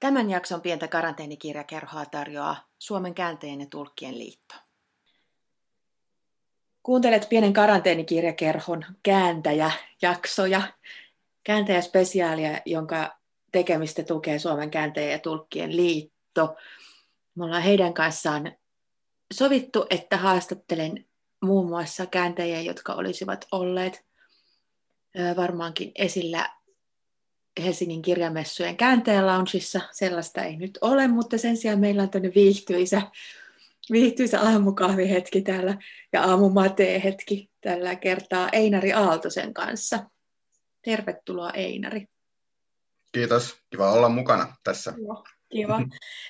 Tämän jakson pientä karanteenikirjakerhoa tarjoaa Suomen kääntäjien ja tulkkien liitto. Kuuntelet pienen karanteenikirjakerhon kääntäjäjaksoja, kääntäjäspesiaalia, jonka tekemistä tukee Suomen kääntäjien ja tulkkien liitto. Me ollaan heidän kanssaan sovittu, että haastattelen muun muassa kääntäjiä, jotka olisivat olleet varmaankin esillä Helsingin kirjamessujen kääntäjän loungeissa. Sellaista ei nyt ole, mutta sen sijaan meillä on tämmöinen viihtyisä, viihtyisä aamukahvihetki täällä ja aamumatee-hetki tällä kertaa Einari Aaltosen kanssa. Tervetuloa Einari. Kiitos, kiva olla mukana tässä. Joo, kiva.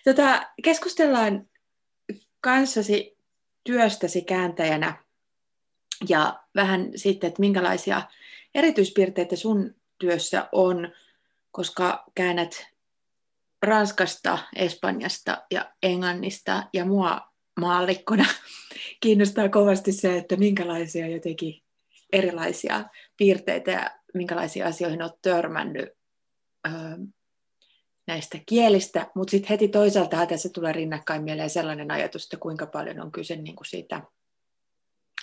Tota, keskustellaan kanssasi työstäsi kääntäjänä ja vähän sitten, että minkälaisia erityispiirteitä sun työssä on koska käännät Ranskasta, Espanjasta ja Englannista ja mua maallikkona kiinnostaa kovasti se, että minkälaisia jotenkin erilaisia piirteitä ja minkälaisia asioihin olet törmännyt öö, näistä kielistä, mutta sitten heti toisaalta tässä tulee rinnakkain mieleen sellainen ajatus, että kuinka paljon on kyse niin kuin siitä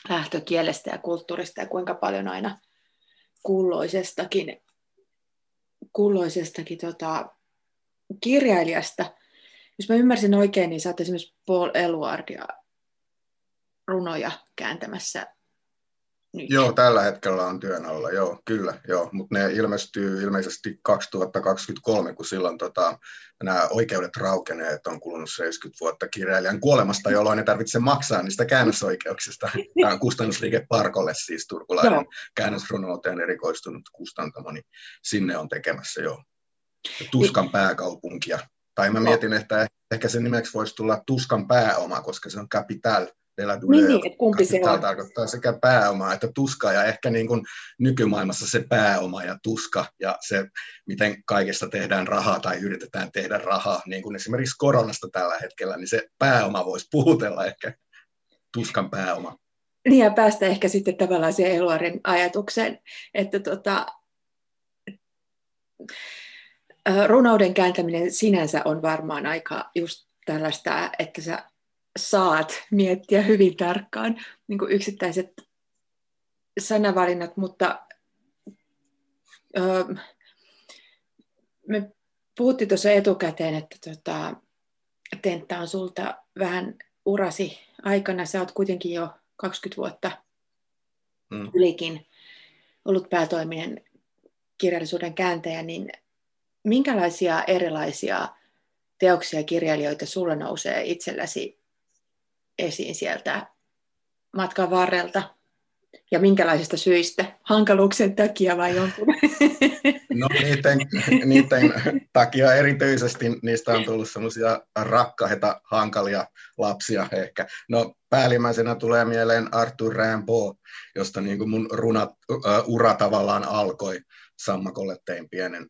lähtökielestä ja kulttuurista ja kuinka paljon aina kulloisestakin kulloisestakin tota, kirjailijasta. Jos mä ymmärsin oikein, niin sä oot esimerkiksi Paul Eluardia runoja kääntämässä nyt. Joo, tällä hetkellä on työn alla, joo, kyllä, joo, mutta ne ilmestyy ilmeisesti 2023, kun silloin tota, nämä oikeudet raukenee, että on kulunut 70 vuotta kirjailijan kuolemasta, jolloin ei tarvitse maksaa niistä käännösoikeuksista. Tämä on kustannusliike Parkolle, siis turkulainen käännösrunouteen erikoistunut kustantamo, niin sinne on tekemässä jo Tuskan pääkaupunkia. Tai mä mietin, että ehkä sen nimeksi voisi tulla Tuskan pääoma, koska se on capital Della Niin, niin, että kumpi se on? tarkoittaa sekä pääomaa että tuskaa, ja ehkä niin kuin nykymaailmassa se pääoma ja tuska, ja se, miten kaikesta tehdään rahaa tai yritetään tehdä rahaa, niin kuin esimerkiksi koronasta tällä hetkellä, niin se pääoma voisi puhutella ehkä tuskan pääoma. Niin, ja päästä ehkä sitten tavallaan siihen Eluarin ajatukseen, että tota, runouden kääntäminen sinänsä on varmaan aika just tällaista, että sä saat miettiä hyvin tarkkaan niin kuin yksittäiset sanavalinnat, mutta öö, me puhuttiin tuossa etukäteen, että tota, Tentta on sulta vähän urasi aikana. Sä oot kuitenkin jo 20 vuotta mm. ylikin ollut päätoiminen kirjallisuuden kääntäjä, niin minkälaisia erilaisia teoksia kirjailijoita sulla nousee itselläsi esiin sieltä matkan varrelta? Ja minkälaisista syistä? Hankaluuksien takia vai jonkun? No niiden, niiden takia erityisesti niistä on tullut semmoisia rakkaita, hankalia lapsia ehkä. No päällimmäisenä tulee mieleen Arthur Rimbaud, josta niin kuin mun runat, uh, ura tavallaan alkoi. Sammakolle tein pienen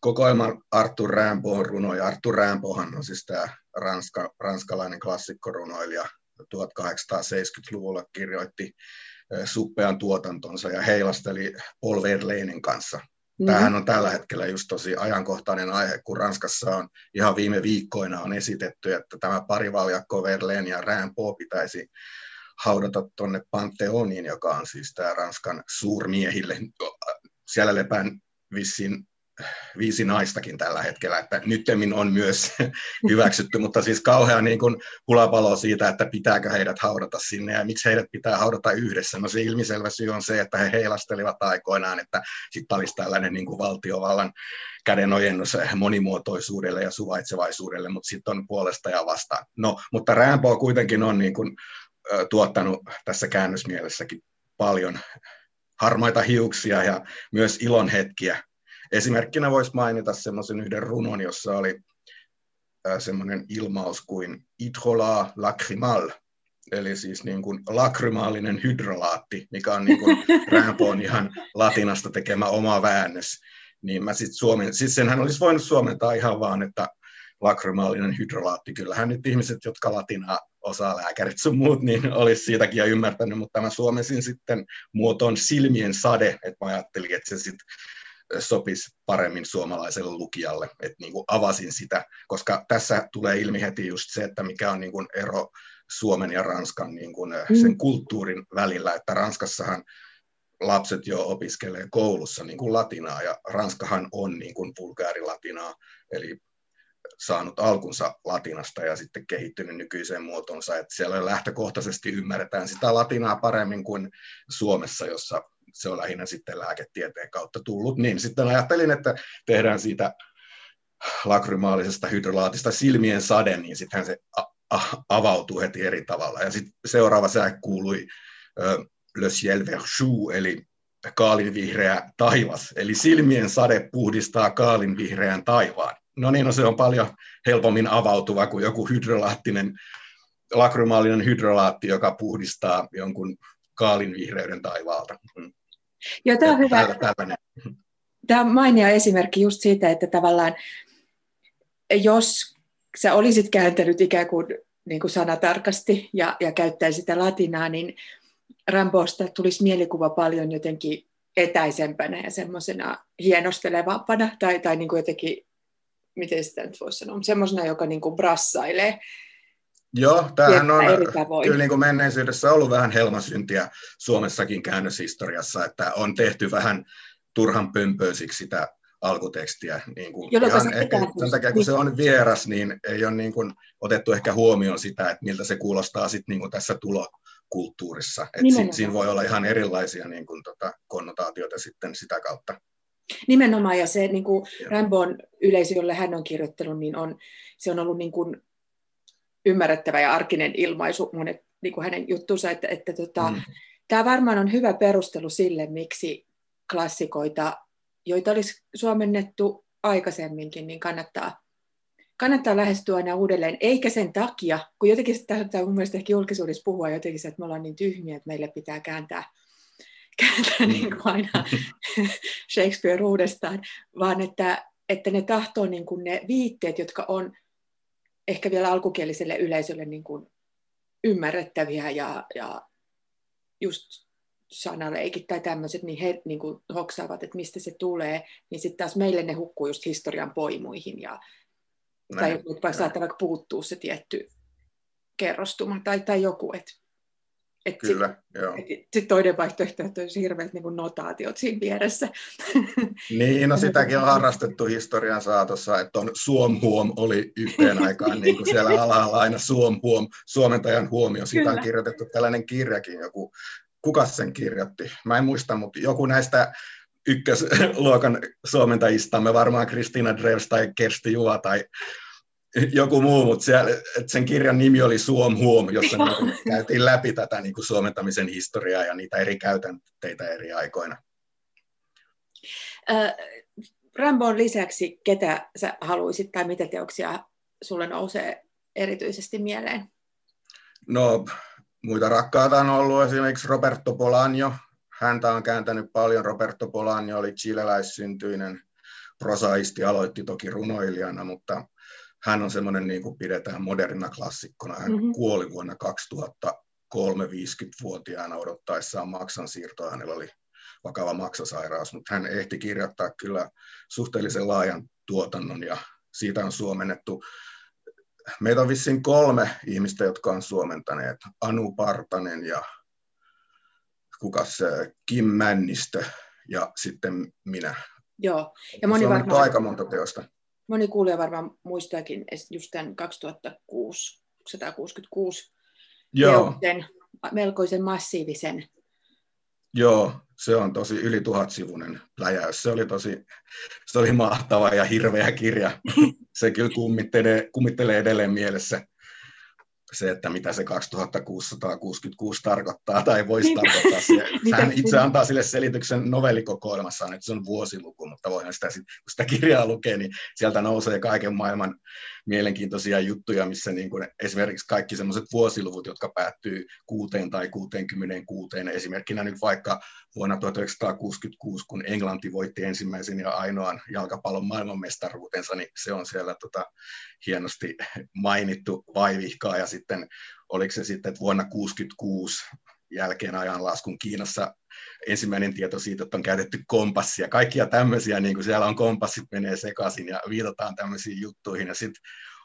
kokoelman Arthur Rimbaud runoja. Arthur Rimbaudhan on siis tämä ranska, ranskalainen klassikkorunoilija, 1870-luvulla kirjoitti suppean tuotantonsa ja heilasteli Paul Verlainen kanssa. Mm. Tämähän on tällä hetkellä just tosi ajankohtainen aihe, kun Ranskassa on ihan viime viikkoina on esitetty, että tämä parivaljakko Verlaine ja Rimbaud pitäisi haudata tuonne Pantheoniin, joka on siis tämä Ranskan suurmiehille. Siellä lepään vissiin viisi naistakin tällä hetkellä, että nyttemmin on myös hyväksytty, mutta siis kauhean niin kuin hulapalo siitä, että pitääkö heidät haudata sinne ja miksi heidät pitää haudata yhdessä. No se ilmiselvä syy on se, että he heilastelivat aikoinaan, että sitten olisi tällainen niin kuin valtiovallan kädenojennus monimuotoisuudelle ja suvaitsevaisuudelle, mutta sitten on puolesta ja vastaan. No, mutta Rambo kuitenkin on niin kuin, tuottanut tässä käännösmielessäkin paljon harmaita hiuksia ja myös ilon hetkiä Esimerkkinä voisi mainita semmoisen yhden runon, jossa oli semmoinen ilmaus kuin idhola lacrimal, eli siis niin kuin lakrymaalinen hydrolaatti, mikä on niin kuin ihan latinasta tekemä oma väännös. Niin mä sit suomen, siis senhän olisi voinut suomentaa ihan vaan, että lakrymaalinen hydrolaatti. Kyllähän nyt ihmiset, jotka latinaa osaa lääkärit sun muut, niin olisi siitäkin jo ymmärtänyt, mutta mä suomesin sitten muotoon silmien sade, että mä ajattelin, että se sitten sopisi paremmin suomalaiselle lukijalle, että niin kuin avasin sitä, koska tässä tulee ilmi heti just se, että mikä on niin kuin ero Suomen ja Ranskan niin kuin sen mm. kulttuurin välillä, että Ranskassahan lapset jo opiskelee koulussa niin kuin latinaa, ja Ranskahan on niin kuin vulgaarilatinaa, eli saanut alkunsa latinasta ja sitten kehittynyt nykyiseen muotonsa, että siellä lähtökohtaisesti ymmärretään sitä latinaa paremmin kuin Suomessa, jossa se on lähinnä sitten lääketieteen kautta tullut, niin sitten ajattelin, että tehdään siitä lakrymaalisesta hydrolaatista silmien sade, niin sittenhän se avautuu heti eri tavalla. Ja sitten seuraava sää kuului Le Ciel Verchou, eli kaalinvihreä taivas, eli silmien sade puhdistaa kaalinvihreän taivaan. No niin, no se on paljon helpommin avautuva kuin joku hydrolaattinen, lakrymaalinen hydrolaatti, joka puhdistaa jonkun kaalinvihreyden taivaalta. Mm. Joo, tämä on hyvä. Tämä on mainia esimerkki just siitä, että tavallaan jos sä olisit kääntänyt ikään kuin, niin kuin sanatarkasti ja, ja käyttäisi sitä latinaa, niin Rambosta tulisi mielikuva paljon jotenkin etäisempänä ja semmoisena hienostelevampana tai, tai niin kuin jotenkin, miten sitä nyt voisi sanoa, semmoisena, joka niin kuin brassailee. Joo, tämähän on kyllä niin kuin menneisyydessä ollut vähän helmasyntiä Suomessakin käännöshistoriassa, että on tehty vähän turhan pömpöisiksi sitä alkutekstiä. Niin kuin ihan ehkä sen takia, kun se on vieras, niin ei ole niin kuin otettu ehkä huomioon sitä, että miltä se kuulostaa sit niin kuin tässä tulokulttuurissa. Et si, siinä voi olla ihan erilaisia niin kuin, tota, konnotaatioita sitten sitä kautta. Nimenomaan, ja se niin kuin Rambon yleisö, jolle hän on kirjoittanut, niin on, se on ollut niin kuin ymmärrettävä ja arkinen ilmaisu monet niin kuin hänen juttunsa, että, että tota, mm. tämä varmaan on hyvä perustelu sille, miksi klassikoita, joita olisi suomennettu aikaisemminkin, niin kannattaa, kannattaa lähestyä aina uudelleen, eikä sen takia, kun jotenkin tämä mun mielestä ehkä julkisuudessa puhua jotenkin se, että me ollaan niin tyhmiä, että meille pitää kääntää, kääntää mm. niin kuin aina Shakespeare uudestaan, vaan että, että ne tahtoo niin kuin ne viitteet, jotka on ehkä vielä alkukieliselle yleisölle niin kuin ymmärrettäviä ja, ja just sanaleikit tai tämmöiset, niin he niin kuin hoksaavat, että mistä se tulee, niin sitten taas meille ne hukkuu just historian poimuihin ja Näin, tai vaikka saattaa vaikka puuttuu se tietty kerrostuma tai, tai joku, että et Kyllä, sit, joo. Sitten toinen vaihtoehto, että olisi hirveät niin notaatiot siinä vieressä. Niin, no sitäkin on harrastettu historian saatossa, että on suomhuom oli yhteen aikaan niin kuin siellä alhaalla aina suomhuom, suomentajan huomio. Siitä Kyllä. on kirjoitettu tällainen kirjakin, joku, kuka sen kirjoitti? Mä en muista, mutta joku näistä ykkösluokan suomentajistamme, varmaan Kristiina Dreves tai Kersti Juva tai joku muu, mutta siellä, että sen kirjan nimi oli Suom Huom, jossa niin käytiin läpi tätä niin kuin suomentamisen historiaa ja niitä eri käytänteitä eri aikoina. Äh, Rambon lisäksi, ketä sä haluaisit tai mitä teoksia sulle nousee erityisesti mieleen? No, muita rakkaita on ollut esimerkiksi Roberto Polanio. Häntä on kääntänyt paljon. Roberto Polanio oli chileläissyntyinen prosaisti, aloitti toki runoilijana, mutta hän on semmoinen, niin kuin pidetään modernina klassikkona. Hän mm-hmm. kuoli vuonna 2003 50-vuotiaana odottaessaan maksansiirtoa. Hänellä oli vakava maksasairaus, mutta hän ehti kirjoittaa kyllä suhteellisen laajan tuotannon ja siitä on suomennettu. Meitä on vissiin kolme ihmistä, jotka on suomentaneet. Anu Partanen ja kukas Kim Männistö ja sitten minä. Joo. Ja moni varmaan... aika monta teosta moni kuulija varmaan muistaakin just tämän 2006, 166 Joo. Teoksen, melkoisen massiivisen. Joo, se on tosi yli tuhatsivuinen pläjäys. Se oli tosi, se oli mahtava ja hirveä kirja. se kyllä kummittelee, kummittelee edelleen mielessä se, että mitä se 2666 tarkoittaa tai voisi niin. tarkoittaa. Se, hän itse antaa sille selityksen novellikokoelmassaan, että se on vuosiluku, mutta voihan sitä, kun sitä kirjaa lukee, niin sieltä nousee kaiken maailman mielenkiintoisia juttuja, missä niin kuin esimerkiksi kaikki semmoiset vuosiluvut, jotka päättyy kuuteen tai 66, esimerkkinä nyt vaikka vuonna 1966, kun Englanti voitti ensimmäisen ja ainoan jalkapallon maailmanmestaruutensa, niin se on siellä tota, hienosti mainittu vaivihkaa. Ja sitten oliko se sitten, että vuonna 1966 jälkeen ajanlaskun Kiinassa ensimmäinen tieto siitä, että on käytetty kompassia. Kaikkia tämmöisiä, niin kuin siellä on kompassit menee sekaisin ja viitataan tämmöisiin juttuihin. Ja sitten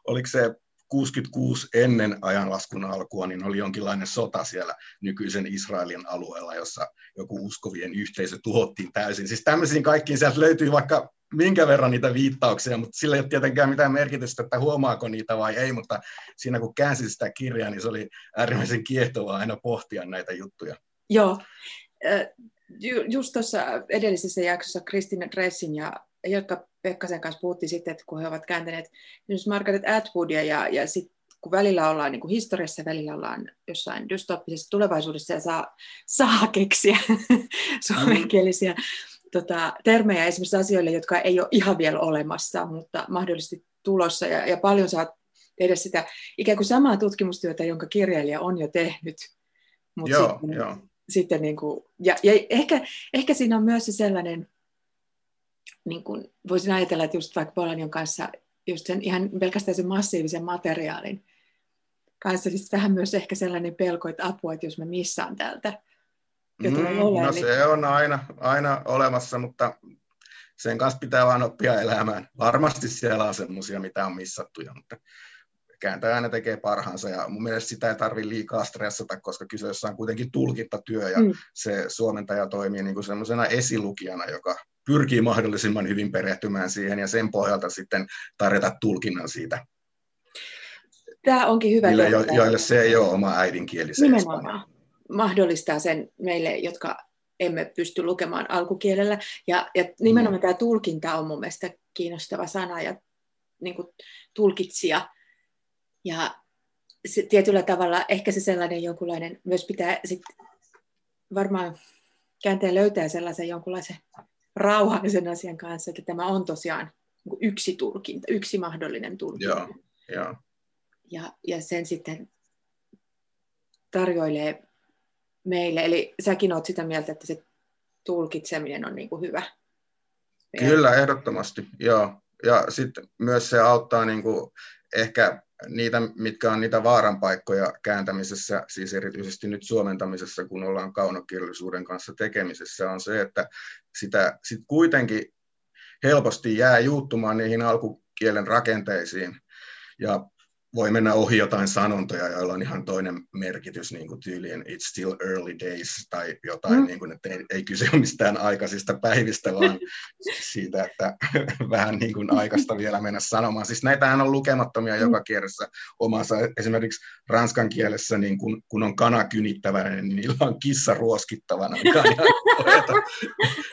oliko se 66 ennen ajanlaskun alkua, niin oli jonkinlainen sota siellä nykyisen Israelin alueella, jossa joku uskovien yhteisö tuhottiin täysin. Siis tämmöisiin kaikkiin sieltä löytyy vaikka minkä verran niitä viittauksia, mutta sillä ei ole tietenkään mitään merkitystä, että huomaako niitä vai ei, mutta siinä kun käänsin sitä kirjaa, niin se oli äärimmäisen kiehtovaa aina pohtia näitä juttuja. Joo, just tuossa edellisessä jaksossa Kristina Dressin ja Jotka Pekkasen kanssa puhuttiin sitten, että kun he ovat kääntäneet Margaret Atwoodia ja, ja sitten kun välillä ollaan niin kuin historiassa, välillä ollaan jossain dystoppisessa tulevaisuudessa ja saa, saa keksiä suomenkielisiä tota, termejä esimerkiksi asioille, jotka ei ole ihan vielä olemassa, mutta mahdollisesti tulossa. Ja, ja paljon saa tehdä sitä ikään kuin samaa tutkimustyötä, jonka kirjailija on jo tehnyt. Mut joo, sitten, joo. Sitten niin kuin, ja, ja ehkä, ehkä siinä on myös se sellainen, niin kuin, voisin ajatella, että just vaikka Polanion kanssa just sen ihan pelkästään sen massiivisen materiaalin kanssa, siis vähän myös ehkä sellainen pelko, että apua, että jos mä missaan tältä, jota mm, ole, No niin... se on aina, aina olemassa, mutta sen kanssa pitää vaan oppia elämään. Varmasti siellä on semmoisia, mitä on missattuja, mutta kääntäjä aina tekee parhaansa ja mun mielestä sitä ei tarvitse liikaa stressata, koska kyseessä on kuitenkin tulkintatyö ja mm. se suomentaja toimii niin kuin semmoisena esilukijana, joka pyrkii mahdollisimman hyvin perehtymään siihen ja sen pohjalta sitten tarjota tulkinnan siitä. Tämä onkin hyvä. Niille, jo, joille se ei ole oma äidinkieli. Nimenomaan. Mahdollistaa sen meille, jotka emme pysty lukemaan alkukielellä. Ja, ja nimenomaan mm. tämä tulkinta on mun mielestä kiinnostava sana ja niin kuin tulkitsija. Ja se, tietyllä tavalla ehkä se sellainen jonkunlainen, myös pitää sit varmaan käänteen löytää sellaisen jonkunlaisen rauhallisen asian kanssa, että tämä on tosiaan niin yksi tulkinta, yksi mahdollinen tulkinta. Joo, joo. Ja, ja sen sitten tarjoilee meille, eli säkin olet sitä mieltä, että se tulkitseminen on niin kuin hyvä. Kyllä, ehdottomasti, joo. Ja sitten myös se auttaa niin kuin ehkä niitä, mitkä on niitä vaaranpaikkoja kääntämisessä, siis erityisesti nyt suomentamisessa, kun ollaan kaunokirjallisuuden kanssa tekemisessä, on se, että sitä sit kuitenkin helposti jää juuttumaan niihin alkukielen rakenteisiin. Ja voi mennä ohi jotain sanontoja, joilla on ihan toinen merkitys, niin kuin tyyliin it's still early days tai jotain, mm. niin kuin, että ei, ei kyse ole mistään aikaisista päivistä, vaan siitä, että vähän niin kuin aikaista vielä mennä sanomaan. Siis näitähän on lukemattomia mm. joka kielessä omassa, esimerkiksi ranskan kielessä, niin kun, kun on kana kynittävänä, niin niillä on kissa ruoskittavana, ihan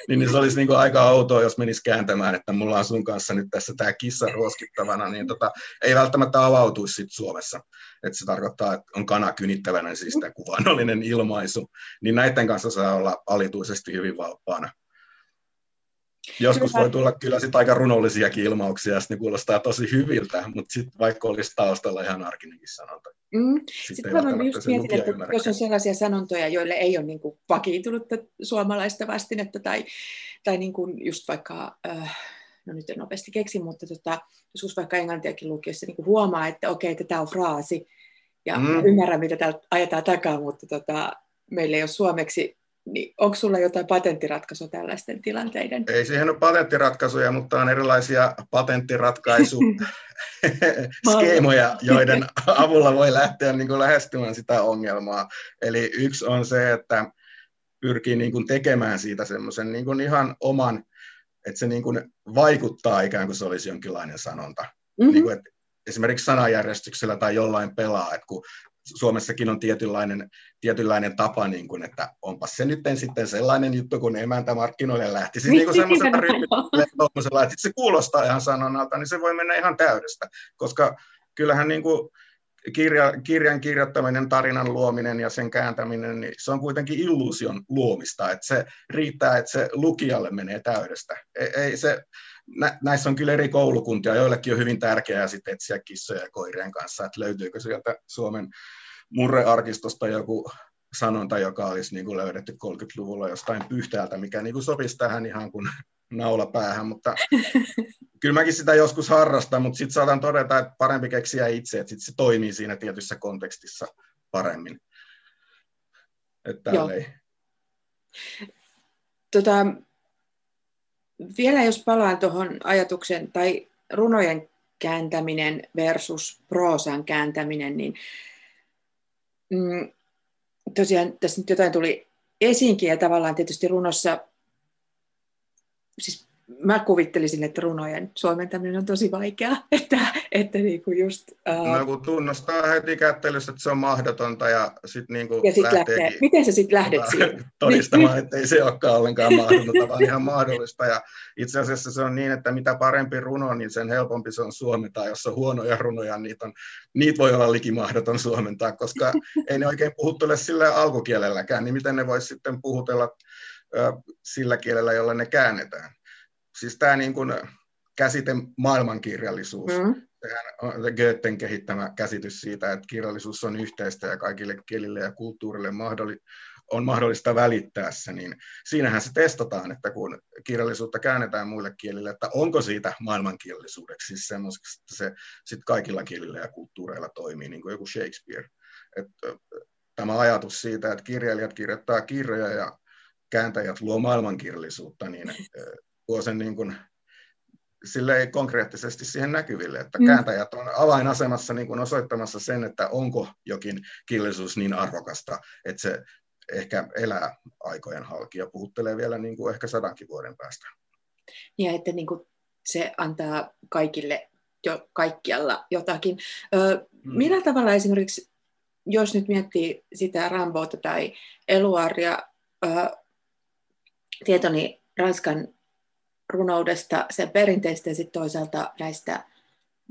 niin, niin se olisi niin kuin aika outoa, jos menisi kääntämään, että mulla on sun kanssa nyt tässä tämä kissa ruoskittavana, niin tota, ei välttämättä avautuisi olisi sit Suomessa. Että se tarkoittaa, että on kana kynittävänä, siis tämä kuvannollinen ilmaisu. Niin näiden kanssa saa olla alituisesti hyvin valppaana. Joskus kyllä. voi tulla kyllä sit aika runollisiakin ilmauksia, ja ne kuulostaa tosi hyviltä, mutta sitten vaikka olisi taustalla ihan arkinenkin sanonta. Mm. Sitten, sitten mä just mietin, että ymmärrä. jos on sellaisia sanontoja, joille ei ole niin kuin vakiintunutta suomalaista vastinetta, tai, tai niin kuin just vaikka... Äh, no nyt en nopeasti keksi, mutta tota, joskus vaikka englantiakin lukiessa niin huomaa, että okei, että tämä on fraasi, ja mm. ymmärrän, mitä täällä ajetaan takaa, mutta tota, meillä ei ole suomeksi, niin onko sulla jotain patenttiratkaisua tällaisten tilanteiden? Ei siihen ole patenttiratkaisuja, mutta on erilaisia patenttiratkaisu skeemoja, joiden avulla voi lähteä niin kuin lähestymään sitä ongelmaa. Eli yksi on se, että pyrkii niin kuin tekemään siitä semmoisen niin ihan oman että se niin kuin vaikuttaa ikään kuin se olisi jonkinlainen sanonta. Mm-hmm. Niin kuin, että esimerkiksi sanajärjestyksellä tai jollain pelaa, että kun Suomessakin on tietynlainen, tietynlainen tapa, niin kuin, että onpa se nyt sitten sellainen juttu, kun emäntä markkinoille lähti. Siis niin kuin semmoisella rytmillä, että se kuulostaa ihan sanonnalta, niin se voi mennä ihan täydestä, koska kyllähän niin kuin, kirja, kirjan kirjoittaminen, tarinan luominen ja sen kääntäminen, niin se on kuitenkin illuusion luomista, että se riittää, että se lukijalle menee täydestä. Ei, ei se, nä, näissä on kyllä eri koulukuntia, joillekin on hyvin tärkeää sitten etsiä kissoja ja koirien kanssa, että löytyykö sieltä Suomen murrearkistosta joku sanonta, joka olisi niin kuin löydetty 30-luvulla jostain pyhtäältä, mikä niin kuin sopisi tähän ihan kuin naula päähän, mutta kyllä mäkin sitä joskus harrastan, mutta sitten saatan todeta, että parempi keksiä itse, että sit se toimii siinä tietyssä kontekstissa paremmin. Että Tota, vielä jos palaan tuohon ajatuksen tai runojen kääntäminen versus proosan kääntäminen, niin mm, tosiaan tässä nyt jotain tuli esiinkin ja tavallaan tietysti runossa, siis mä kuvittelisin, että runojen suomentaminen on tosi vaikeaa, että, että niinku just... Uh... No kun tunnustaa heti kättelyssä, että se on mahdotonta ja sitten niinku ja sit lähtee. Miten sä sitten lähdet tota, siihen? Todistamaan, että ei se olekaan ollenkaan mahdotonta, vaan ihan mahdollista. Ja itse asiassa se on niin, että mitä parempi runo, niin sen helpompi se on suomentaa. Jos on huonoja runoja, niitä, on, niitä voi olla likimahdoton suomentaa, koska ei ne oikein puhuttele sillä alkukielelläkään, niin miten ne voisi sitten puhutella sillä kielellä, jolla ne käännetään siis tämä niin kuin käsite maailmankirjallisuus, mm. on Goethen kehittämä käsitys siitä, että kirjallisuus on yhteistä ja kaikille kielille ja kulttuurille on mahdollista välittää se, niin siinähän se testataan, että kun kirjallisuutta käännetään muille kielille, että onko siitä maailmankirjallisuudeksi siis semmoiseksi, että se sit kaikilla kielillä ja kulttuureilla toimii, niin kuin joku Shakespeare. Että tämä ajatus siitä, että kirjailijat kirjoittaa kirjoja ja kääntäjät luo maailmankirjallisuutta, niin tuo sen niin kuin, sille konkreettisesti siihen näkyville, että mm. kääntäjät on avainasemassa niin kuin osoittamassa sen, että onko jokin killisuus niin arvokasta, että se ehkä elää aikojen halki ja puhuttelee vielä niin kuin ehkä sadankin vuoden päästä. Ja että niin kuin se antaa kaikille jo kaikkialla jotakin. Ö, mm. Millä tavalla esimerkiksi, jos nyt miettii sitä Ramboota tai Eluaria, ö, tietoni Ranskan runoudesta, sen perinteistä ja sitten toisaalta näistä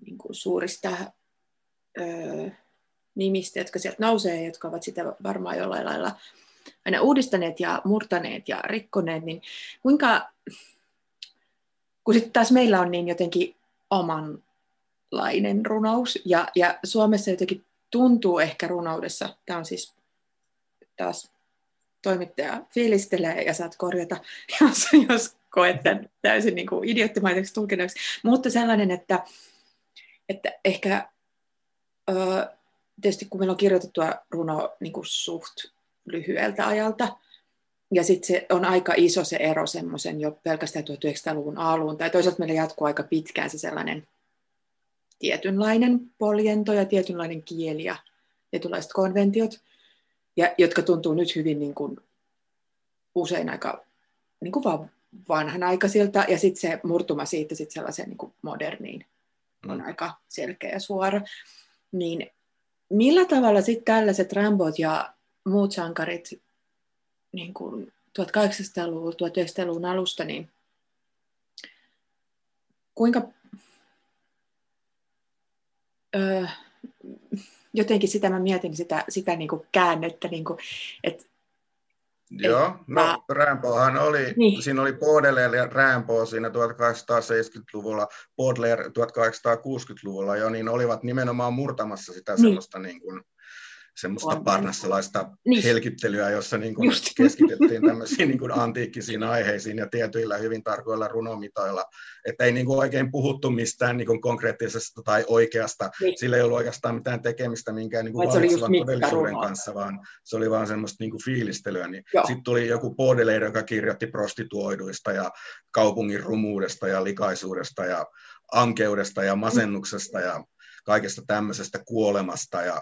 niin kuin suurista ö, nimistä, jotka sieltä nousee, jotka ovat sitä varmaan jollain lailla aina uudistaneet ja murtaneet ja rikkoneet, niin kuinka, kun sitten taas meillä on niin jotenkin omanlainen runous, ja, ja Suomessa jotenkin tuntuu ehkä runoudessa, tämä on siis taas toimittaja fiilistelee ja saat korjata, jos, jos koet tämän täysin niin kuin idioottimaiseksi tulkinnaksi, mutta sellainen, että, että ehkä tietysti kun meillä on kirjoitettua runo niin kuin suht lyhyeltä ajalta, ja sitten se on aika iso se ero semmoisen jo pelkästään 1900-luvun alun, tai toisaalta meillä jatkuu aika pitkään se sellainen tietynlainen poljento ja tietynlainen kieli ja tietynlaiset konventiot, ja, jotka tuntuu nyt hyvin niin kuin, usein aika niin kuin vaan vanhanaikaisilta, ja sitten se murtuma siitä sit sellaiseen niin kuin moderniin on mm. aika selkeä ja suora. Niin millä tavalla sitten tällaiset Rambot ja muut sankarit niin kuin 1800-luvun, 1900-luvun alusta, niin kuinka öö, jotenkin sitä mä mietin sitä, sitä niin kuin käännettä, niin kuin, että Joo, no Rampohan oli, niin. siinä oli Baudelaire ja Rampo siinä 1870-luvulla, Baudelaire 1860-luvulla jo, niin olivat nimenomaan murtamassa sitä niin. sellaista niin kuin, semmoista on. parnassalaista niin. helkittelyä, jossa niin kuin keskityttiin tämmöisiin niin kuin antiikkisiin aiheisiin ja tietyillä hyvin tarkoilla runomitoilla, että ei niin kuin oikein puhuttu mistään niin kuin konkreettisesta tai oikeasta, niin. sillä ei ollut oikeastaan mitään tekemistä minkään niin kuin todellisuuden kanssa, vaan se oli vaan semmoista niin kuin fiilistelyä. Niin Sitten tuli joku Baudelaire, joka kirjoitti prostituoiduista ja kaupungin rumuudesta ja likaisuudesta ja ankeudesta ja masennuksesta ja kaikesta tämmöisestä kuolemasta ja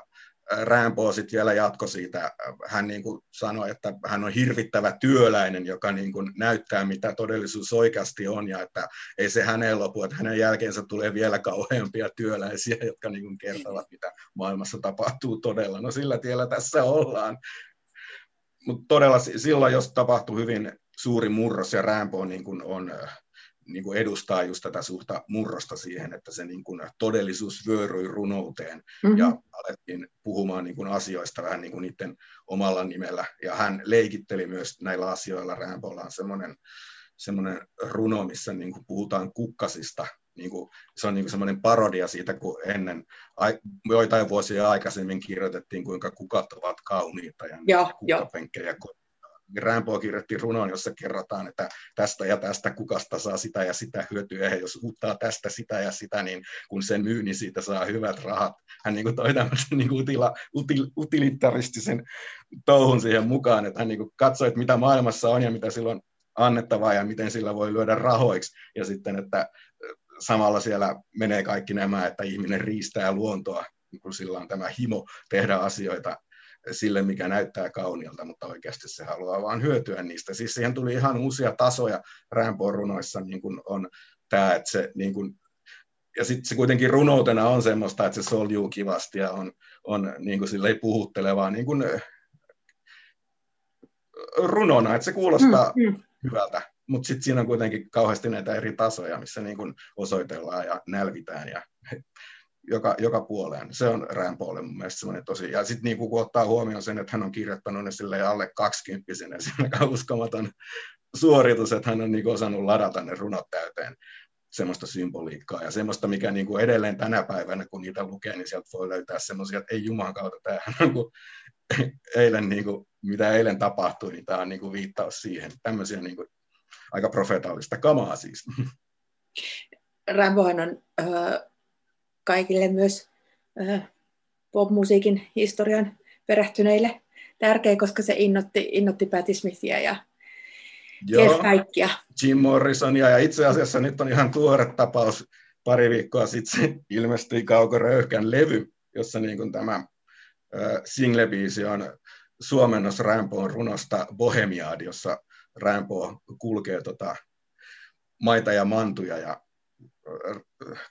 Rambo sitten vielä jatko siitä. Hän niin kuin sanoi, että hän on hirvittävä työläinen, joka niin kuin näyttää, mitä todellisuus oikeasti on, ja että ei se häneen lopu, että hänen jälkeensä tulee vielä kauheampia työläisiä, jotka niin kuin kertovat, mitä maailmassa tapahtuu todella. No sillä tiellä tässä ollaan. Mutta todella silloin, jos tapahtuu hyvin suuri murros, ja Rambo niin kuin on niin kuin edustaa just tätä suhta murrosta siihen, että se niin kuin todellisuus vyöryi runouteen mm-hmm. ja alettiin puhumaan niin kuin asioista vähän niin kuin niiden omalla nimellä. Ja hän leikitteli myös näillä asioilla. Rambolla on semmoinen, semmoinen runo, missä niin kuin puhutaan kukkasista. Niin kuin, se on niin kuin semmoinen parodia siitä, kun ennen joitain vuosia aikaisemmin kirjoitettiin, kuinka kukat ovat kauniita ja ja, kukkapenkkejä Rambo kirjoitti runon, jossa kerrotaan, että tästä ja tästä kukasta saa sitä ja sitä hyötyä, ja jos uuttaa tästä sitä ja sitä, niin kun sen myy, niin siitä saa hyvät rahat. Hän niin kuin toi tämmöisen niin kuin utila, util, utilitaristisen touhun siihen mukaan, että hän niin kuin katsoi, että mitä maailmassa on ja mitä silloin annettavaa ja miten sillä voi lyödä rahoiksi, ja sitten, että samalla siellä menee kaikki nämä, että ihminen riistää luontoa, kun sillä on tämä himo tehdä asioita sille, mikä näyttää kauniilta, mutta oikeasti se haluaa vain hyötyä niistä. Siis siihen tuli ihan uusia tasoja Ramboon runoissa, niin kuin on tämä, että se niin kuin, ja sitten se kuitenkin runoutena on semmoista, että se soljuu kivasti ja on, on niin kuin puhuttelevaa niin kuin runona, että se kuulostaa mm, mm. hyvältä, mutta sitten siinä on kuitenkin kauheasti näitä eri tasoja, missä niin kuin osoitellaan ja nälvitään ja joka, joka puoleen. Se on Rampolle mun mielestä semmoinen tosi, ja sitten niin kun ottaa huomioon sen, että hän on kirjoittanut ne sille alle 20 ja siinä on uskomaton suoritus, että hän on niin osannut ladata ne runot täyteen semmoista symboliikkaa ja semmoista, mikä niin kuin edelleen tänä päivänä, kun niitä lukee, niin sieltä voi löytää semmoisia, että ei Jumalan kautta, tämähän on kuin eilen, niin kuin, mitä eilen tapahtui, niin tämä on niin kuin viittaus siihen. Tämmöisiä niin kuin, aika profetaalista kamaa siis. Rambohan on äh, kaikille myös popmusiikin historian perehtyneille tärkeä, koska se innotti, innotti Patti Smithia ja Joo, kaikkia. Jim Morrisonia ja itse asiassa nyt on ihan tuore tapaus. Pari viikkoa sitten ilmestyi Kauko Röyhkän levy, jossa niin kuin tämä singlebiisi on suomennos Rampoon runosta Bohemiad, jossa Rampo kulkee tota maita ja mantuja ja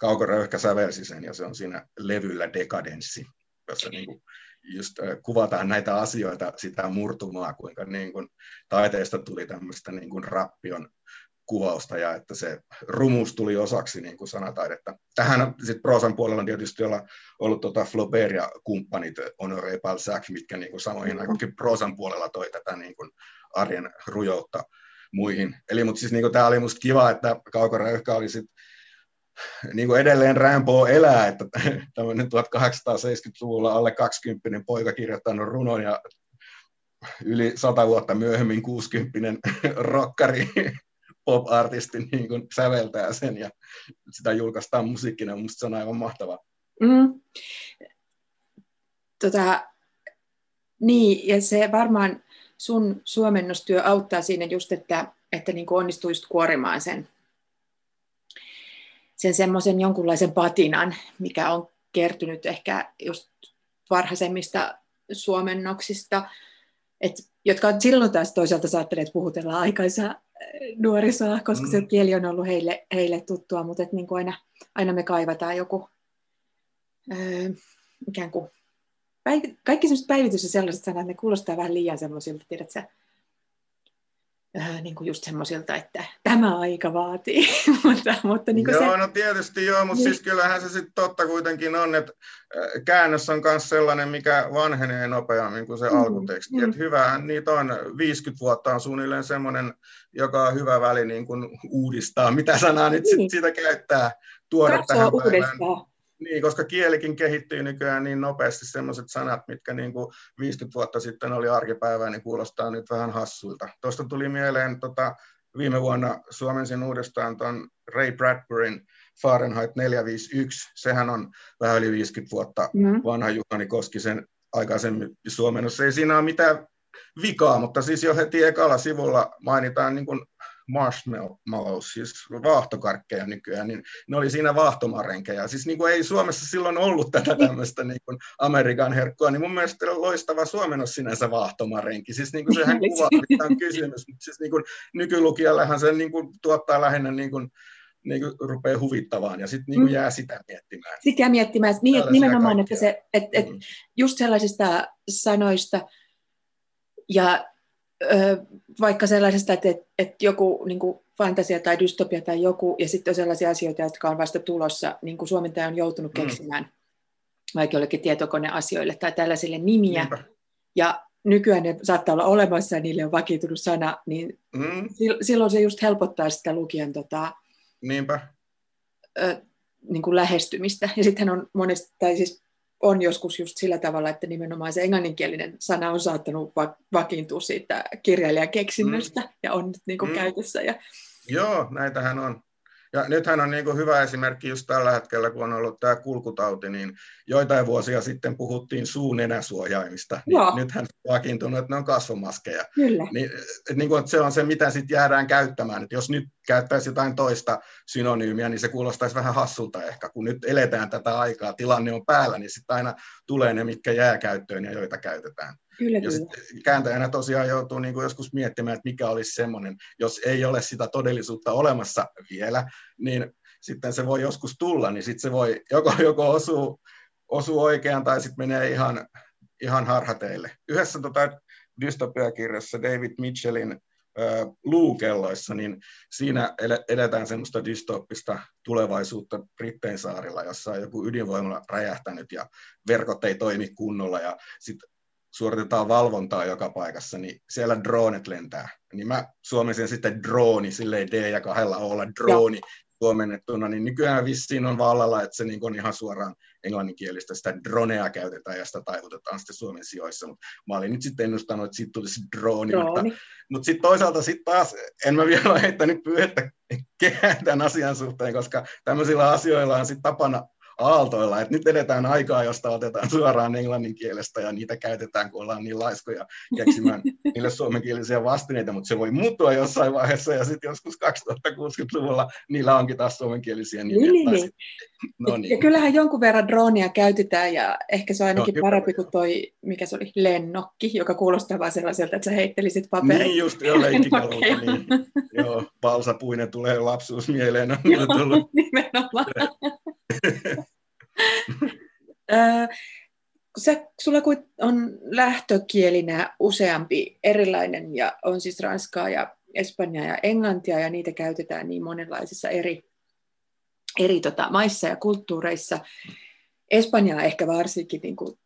Kaukoröyhkä sävelsi sen ja se on siinä levyllä Dekadenssi, jossa niin kuin just kuvataan näitä asioita, sitä murtumaa, kuinka niin kuin taiteesta tuli tämmöistä niin kuin rappion kuvausta ja että se rumus tuli osaksi niin kuin sanataidetta. Tähän sitten proosan puolella on tietysti olla, ollut tota Flaubert ja kumppanit Honoré Balzac, mitkä niin kuin samoihin aikoihin proosan puolella toi tätä niin kuin arjen rujoutta muihin. Eli mutta siis niin tämä oli musta kiva, että Kaukoröyhkä oli sitten niin kuin edelleen Rambo elää, että tämmöinen 1870-luvulla alle 20 poika kirjoittanut runon ja yli sata vuotta myöhemmin 60 rockari pop-artisti niin kuin säveltää sen ja sitä julkaistaan musiikkina. Minusta se on aivan mahtavaa. Mm. Tota, niin, ja se varmaan sun suomennostyö auttaa siinä just, että, että niin kuin onnistuisit kuorimaan sen sen semmoisen jonkunlaisen patinan, mikä on kertynyt ehkä just varhaisemmista suomennoksista, et, jotka silloin taas toisaalta saattelee puhutella aikaisa nuorisoa, koska mm. se kieli on ollut heille, heille tuttua, mutta et niin kuin aina, aina me kaivataan joku öö, ikään kuin päiv- kaikki sellaiset päivitys ja sellaiset sanat, ne kuulostaa vähän liian semmoisilta, tiedätkö, äh, niin kuin just semmoisilta, että tämä aika vaatii. mutta, mutta niin kuin joo, se... no tietysti joo, mutta niin. siis kyllähän se sitten totta kuitenkin on, että käännös on myös sellainen, mikä vanhenee nopeammin kuin se mm, alkuteksti. Mm. Että hyvähän niitä on, 50 vuotta on suunnilleen semmoinen, joka on hyvä väli niin kuin uudistaa, mitä sanaa nyt niin. sit siitä käyttää, tuoda Katsoa tähän päivään. Niin, koska kielikin kehittyy nykyään niin nopeasti, sellaiset sanat, mitkä niin kuin 50 vuotta sitten oli arkipäivää, niin kuulostaa nyt vähän hassuilta. Tuosta tuli mieleen, tota, viime vuonna suomensin uudestaan tuon Ray Bradburyn Fahrenheit 451. Sehän on vähän yli 50 vuotta mm. vanha Juhani Koskisen aikaisemmin suomennossa. Ei siinä ole mitään vikaa, mutta siis jo heti ekalla sivulla mainitaan niin kuin marshmallows, siis vaahtokarkkeja nykyään, niin ne oli siinä vaahtomarenkeja. Siis niin kuin ei Suomessa silloin ollut tätä niin. tämmöistä niin kuin Amerikan herkkua, niin mun mielestä on loistava suomennos sinänsä vaahtomarenki. Siis niin kuin sehän kuvaa, mitä on kysymys, mutta siis niin kuin nykylukijallehan se niin kuin tuottaa lähinnä niin kuin niin kuin rupeaa huvittavaan ja sitten niin mm. jää sitä miettimään. Sitten jää miettimään, niin, nimenomaan, kaikkia. että, se, että, että mm. just sellaisista sanoista ja vaikka sellaisesta, että, että joku niin kuin fantasia tai dystopia tai joku, ja sitten on sellaisia asioita, jotka on vasta tulossa, niin kuin suomentaja on joutunut mm. keksimään vaikka jollekin tietokoneasioille tai tällaisille nimiä, Niinpä. ja nykyään ne saattaa olla olemassa ja niille on vakiintunut sana, niin mm. silloin se just helpottaa sitä lukijan tota, Niinpä. Ö, niin kuin lähestymistä. Ja sittenhän on monesti, tai siis on joskus just sillä tavalla, että nimenomaan se englanninkielinen sana on saattanut va- vakiintua siitä kirjailijan keksinnöstä mm. ja on nyt niin kuin mm. käytössä. Ja... Joo, näitähän on. Ja nythän on niin kuin hyvä esimerkki just tällä hetkellä, kun on ollut tämä kulkutauti, niin joitain vuosia sitten puhuttiin suun enäsuojaimista. Niin nythän on vakiintunut, että ne on kasvomaskeja. Kyllä. Niin, niin kuin, että se on se, mitä sitten jäädään käyttämään. Että jos nyt käyttäisi jotain toista synonyymiä, niin se kuulostaisi vähän hassulta ehkä. Kun nyt eletään tätä aikaa, tilanne on päällä, niin sitten aina tulee ne, mitkä jää käyttöön ja joita käytetään. Kyllä, ja kyllä. kääntäjänä tosiaan joutuu niin kuin joskus miettimään, että mikä olisi semmoinen, jos ei ole sitä todellisuutta olemassa vielä, niin sitten se voi joskus tulla, niin sitten se voi joko, joko osuu, osuu oikeaan tai sitten menee ihan, ihan harhateille. Yhdessä tota dystopiakirjassa David Mitchellin luukelloissa, niin siinä edetään semmoista dystoppista tulevaisuutta Brittein saarilla, jossa on joku ydinvoimala räjähtänyt ja verkot ei toimi kunnolla ja sitten suoritetaan valvontaa joka paikassa, niin siellä dronet lentää. Niin mä suomisin sitten drooni, silleen D ja kahdella olla drooni suomennettuna, niin nykyään vissiin on vallalla, että se niin on ihan suoraan englanninkielistä, sitä dronea käytetään ja sitä taivutetaan sitten Suomen sijoissa, mutta mä olin nyt sitten ennustanut, että siitä tulisi drooni, drooni. mutta, mutta sitten toisaalta sitten taas, en mä vielä ole heittänyt pyydettä kehään tämän asian suhteen, koska tämmöisillä asioilla on sitten tapana aaltoilla, että nyt edetään aikaa, josta otetaan suoraan englannin kielestä ja niitä käytetään, kun ollaan niin laiskoja keksimään niille suomenkielisiä vastineita, mutta se voi muuttua jossain vaiheessa ja sitten joskus 2060-luvulla niillä onkin taas suomenkielisiä nimiä. Niin, niin. No niin. Ja kyllähän jonkun verran dronia käytetään ja ehkä se on ainakin no, parempi kuin toi, mikä se oli, lennokki, joka kuulostaa vaan sellaiselta, että sä heittelisit paperin. Niin just, joo, niin. Joo, balsapuinen tulee lapsuus mieleen. On joo, tullut. nimenomaan. Se, sulla on lähtökielinä useampi erilainen ja on siis ranskaa ja espanjaa ja englantia ja niitä käytetään niin monenlaisissa eri, eri tota, maissa ja kulttuureissa. Espanjaa ehkä varsinkin niin kuin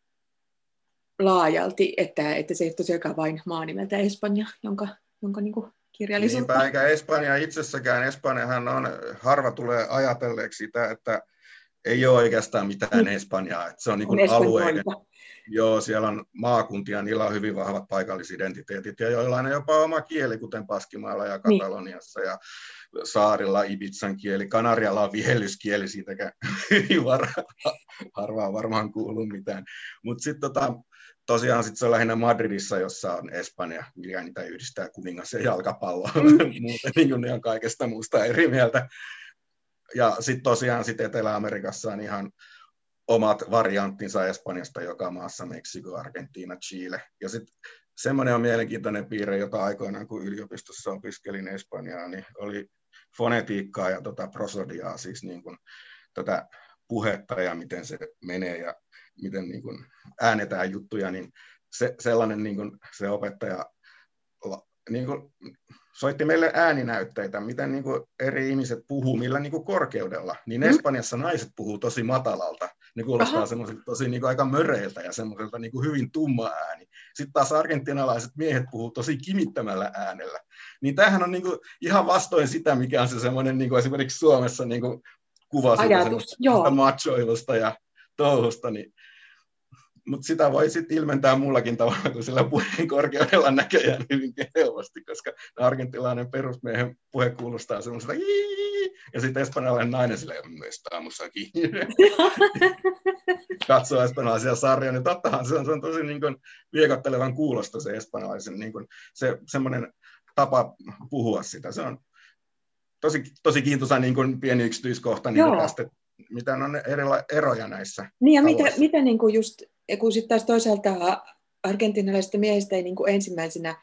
laajalti, että, että se ei tosiaankaan vain maa nimeltä Espanja, jonka, jonka niin kuin kirjallisuutta. Niinpä, eikä Espanja itsessäkään. Espanjahan on, harva tulee ajatelleeksi sitä, että ei ole oikeastaan mitään mm. Espanjaa. Että se on, niin alueiden. Joo, siellä on maakuntia, niillä on hyvin vahvat paikallisidentiteetit ja joillain on jopa oma kieli, kuten Paskimaalla ja niin. Kataloniassa ja saarilla Ibizan kieli. Kanarialla on vihellyskieli, siitäkään harvaa varmaan kuullut mitään. Mutta sitten tota, tosiaan sit se on lähinnä Madridissa, jossa on Espanja, mikä niitä yhdistää kuningas ja jalkapallo. Mm. Muuten niin ne on kaikesta muusta eri mieltä ja sitten tosiaan sit Etelä-Amerikassa on ihan omat varianttinsa Espanjasta joka maassa, Meksiko, Argentiina, Chile. Ja sitten semmoinen on mielenkiintoinen piirre, jota aikoinaan kun yliopistossa opiskelin Espanjaa, niin oli fonetiikkaa ja tota prosodiaa, siis niin kun tätä puhetta ja miten se menee ja miten niin kun äänetään juttuja, niin se, sellainen niin kun se opettaja niin kun soitti meille ääninäytteitä, miten niin kuin eri ihmiset puhuu, millä niin kuin korkeudella. Niin mm. Espanjassa naiset puhuu tosi matalalta. Ne kuulostaa semmoisilta tosi niin kuin aika möreiltä ja semmoiselta niin kuin hyvin tumma ääni. Sitten taas argentinalaiset miehet puhuu tosi kimittämällä äänellä. Niin tämähän on niin kuin ihan vastoin sitä, mikä on se semmoinen niin kuin esimerkiksi Suomessa niin kuin kuva siitä machoilusta ja touhusta. Niin mutta sitä voi sitten ilmentää mullakin tavalla kuin sillä puheen korkeudella näköjään hyvin helposti, koska argentinalainen perusmiehen puhe kuulostaa semmoista ja sitten espanjalainen nainen sille aamussakin katsoo espanjalaisia sarjoja, niin tottahan se on, se on tosi niin kuin viekottelevan kuulosta se espanjalaisen niin kuin, se, semmoinen tapa puhua sitä. Se on tosi, tosi kiintoisa niin kuin pieni yksityiskohta niin tästä, mitä on erila, eroja näissä. Niin ja mitä, mitä niin kuin just ja kun sitten taas toisaalta argentinalaisista miehistä ei niin kuin ensimmäisenä,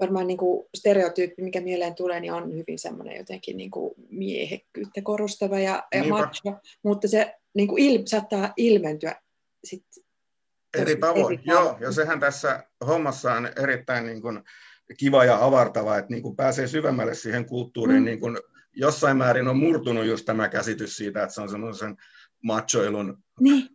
varmaan niin kuin stereotyyppi, mikä mieleen tulee, niin on hyvin semmoinen jotenkin niin kuin miehekkyyttä korostava ja, ja macho, mutta se niin kuin il, saattaa ilmentyä sit eri tavoin. Eri Joo, ja sehän tässä hommassa on erittäin niin kuin kiva ja avartava, että niin kuin pääsee syvemmälle siihen kulttuuriin, mm. niin kuin jossain määrin on murtunut just tämä käsitys siitä, että se on semmoisen machoilun niin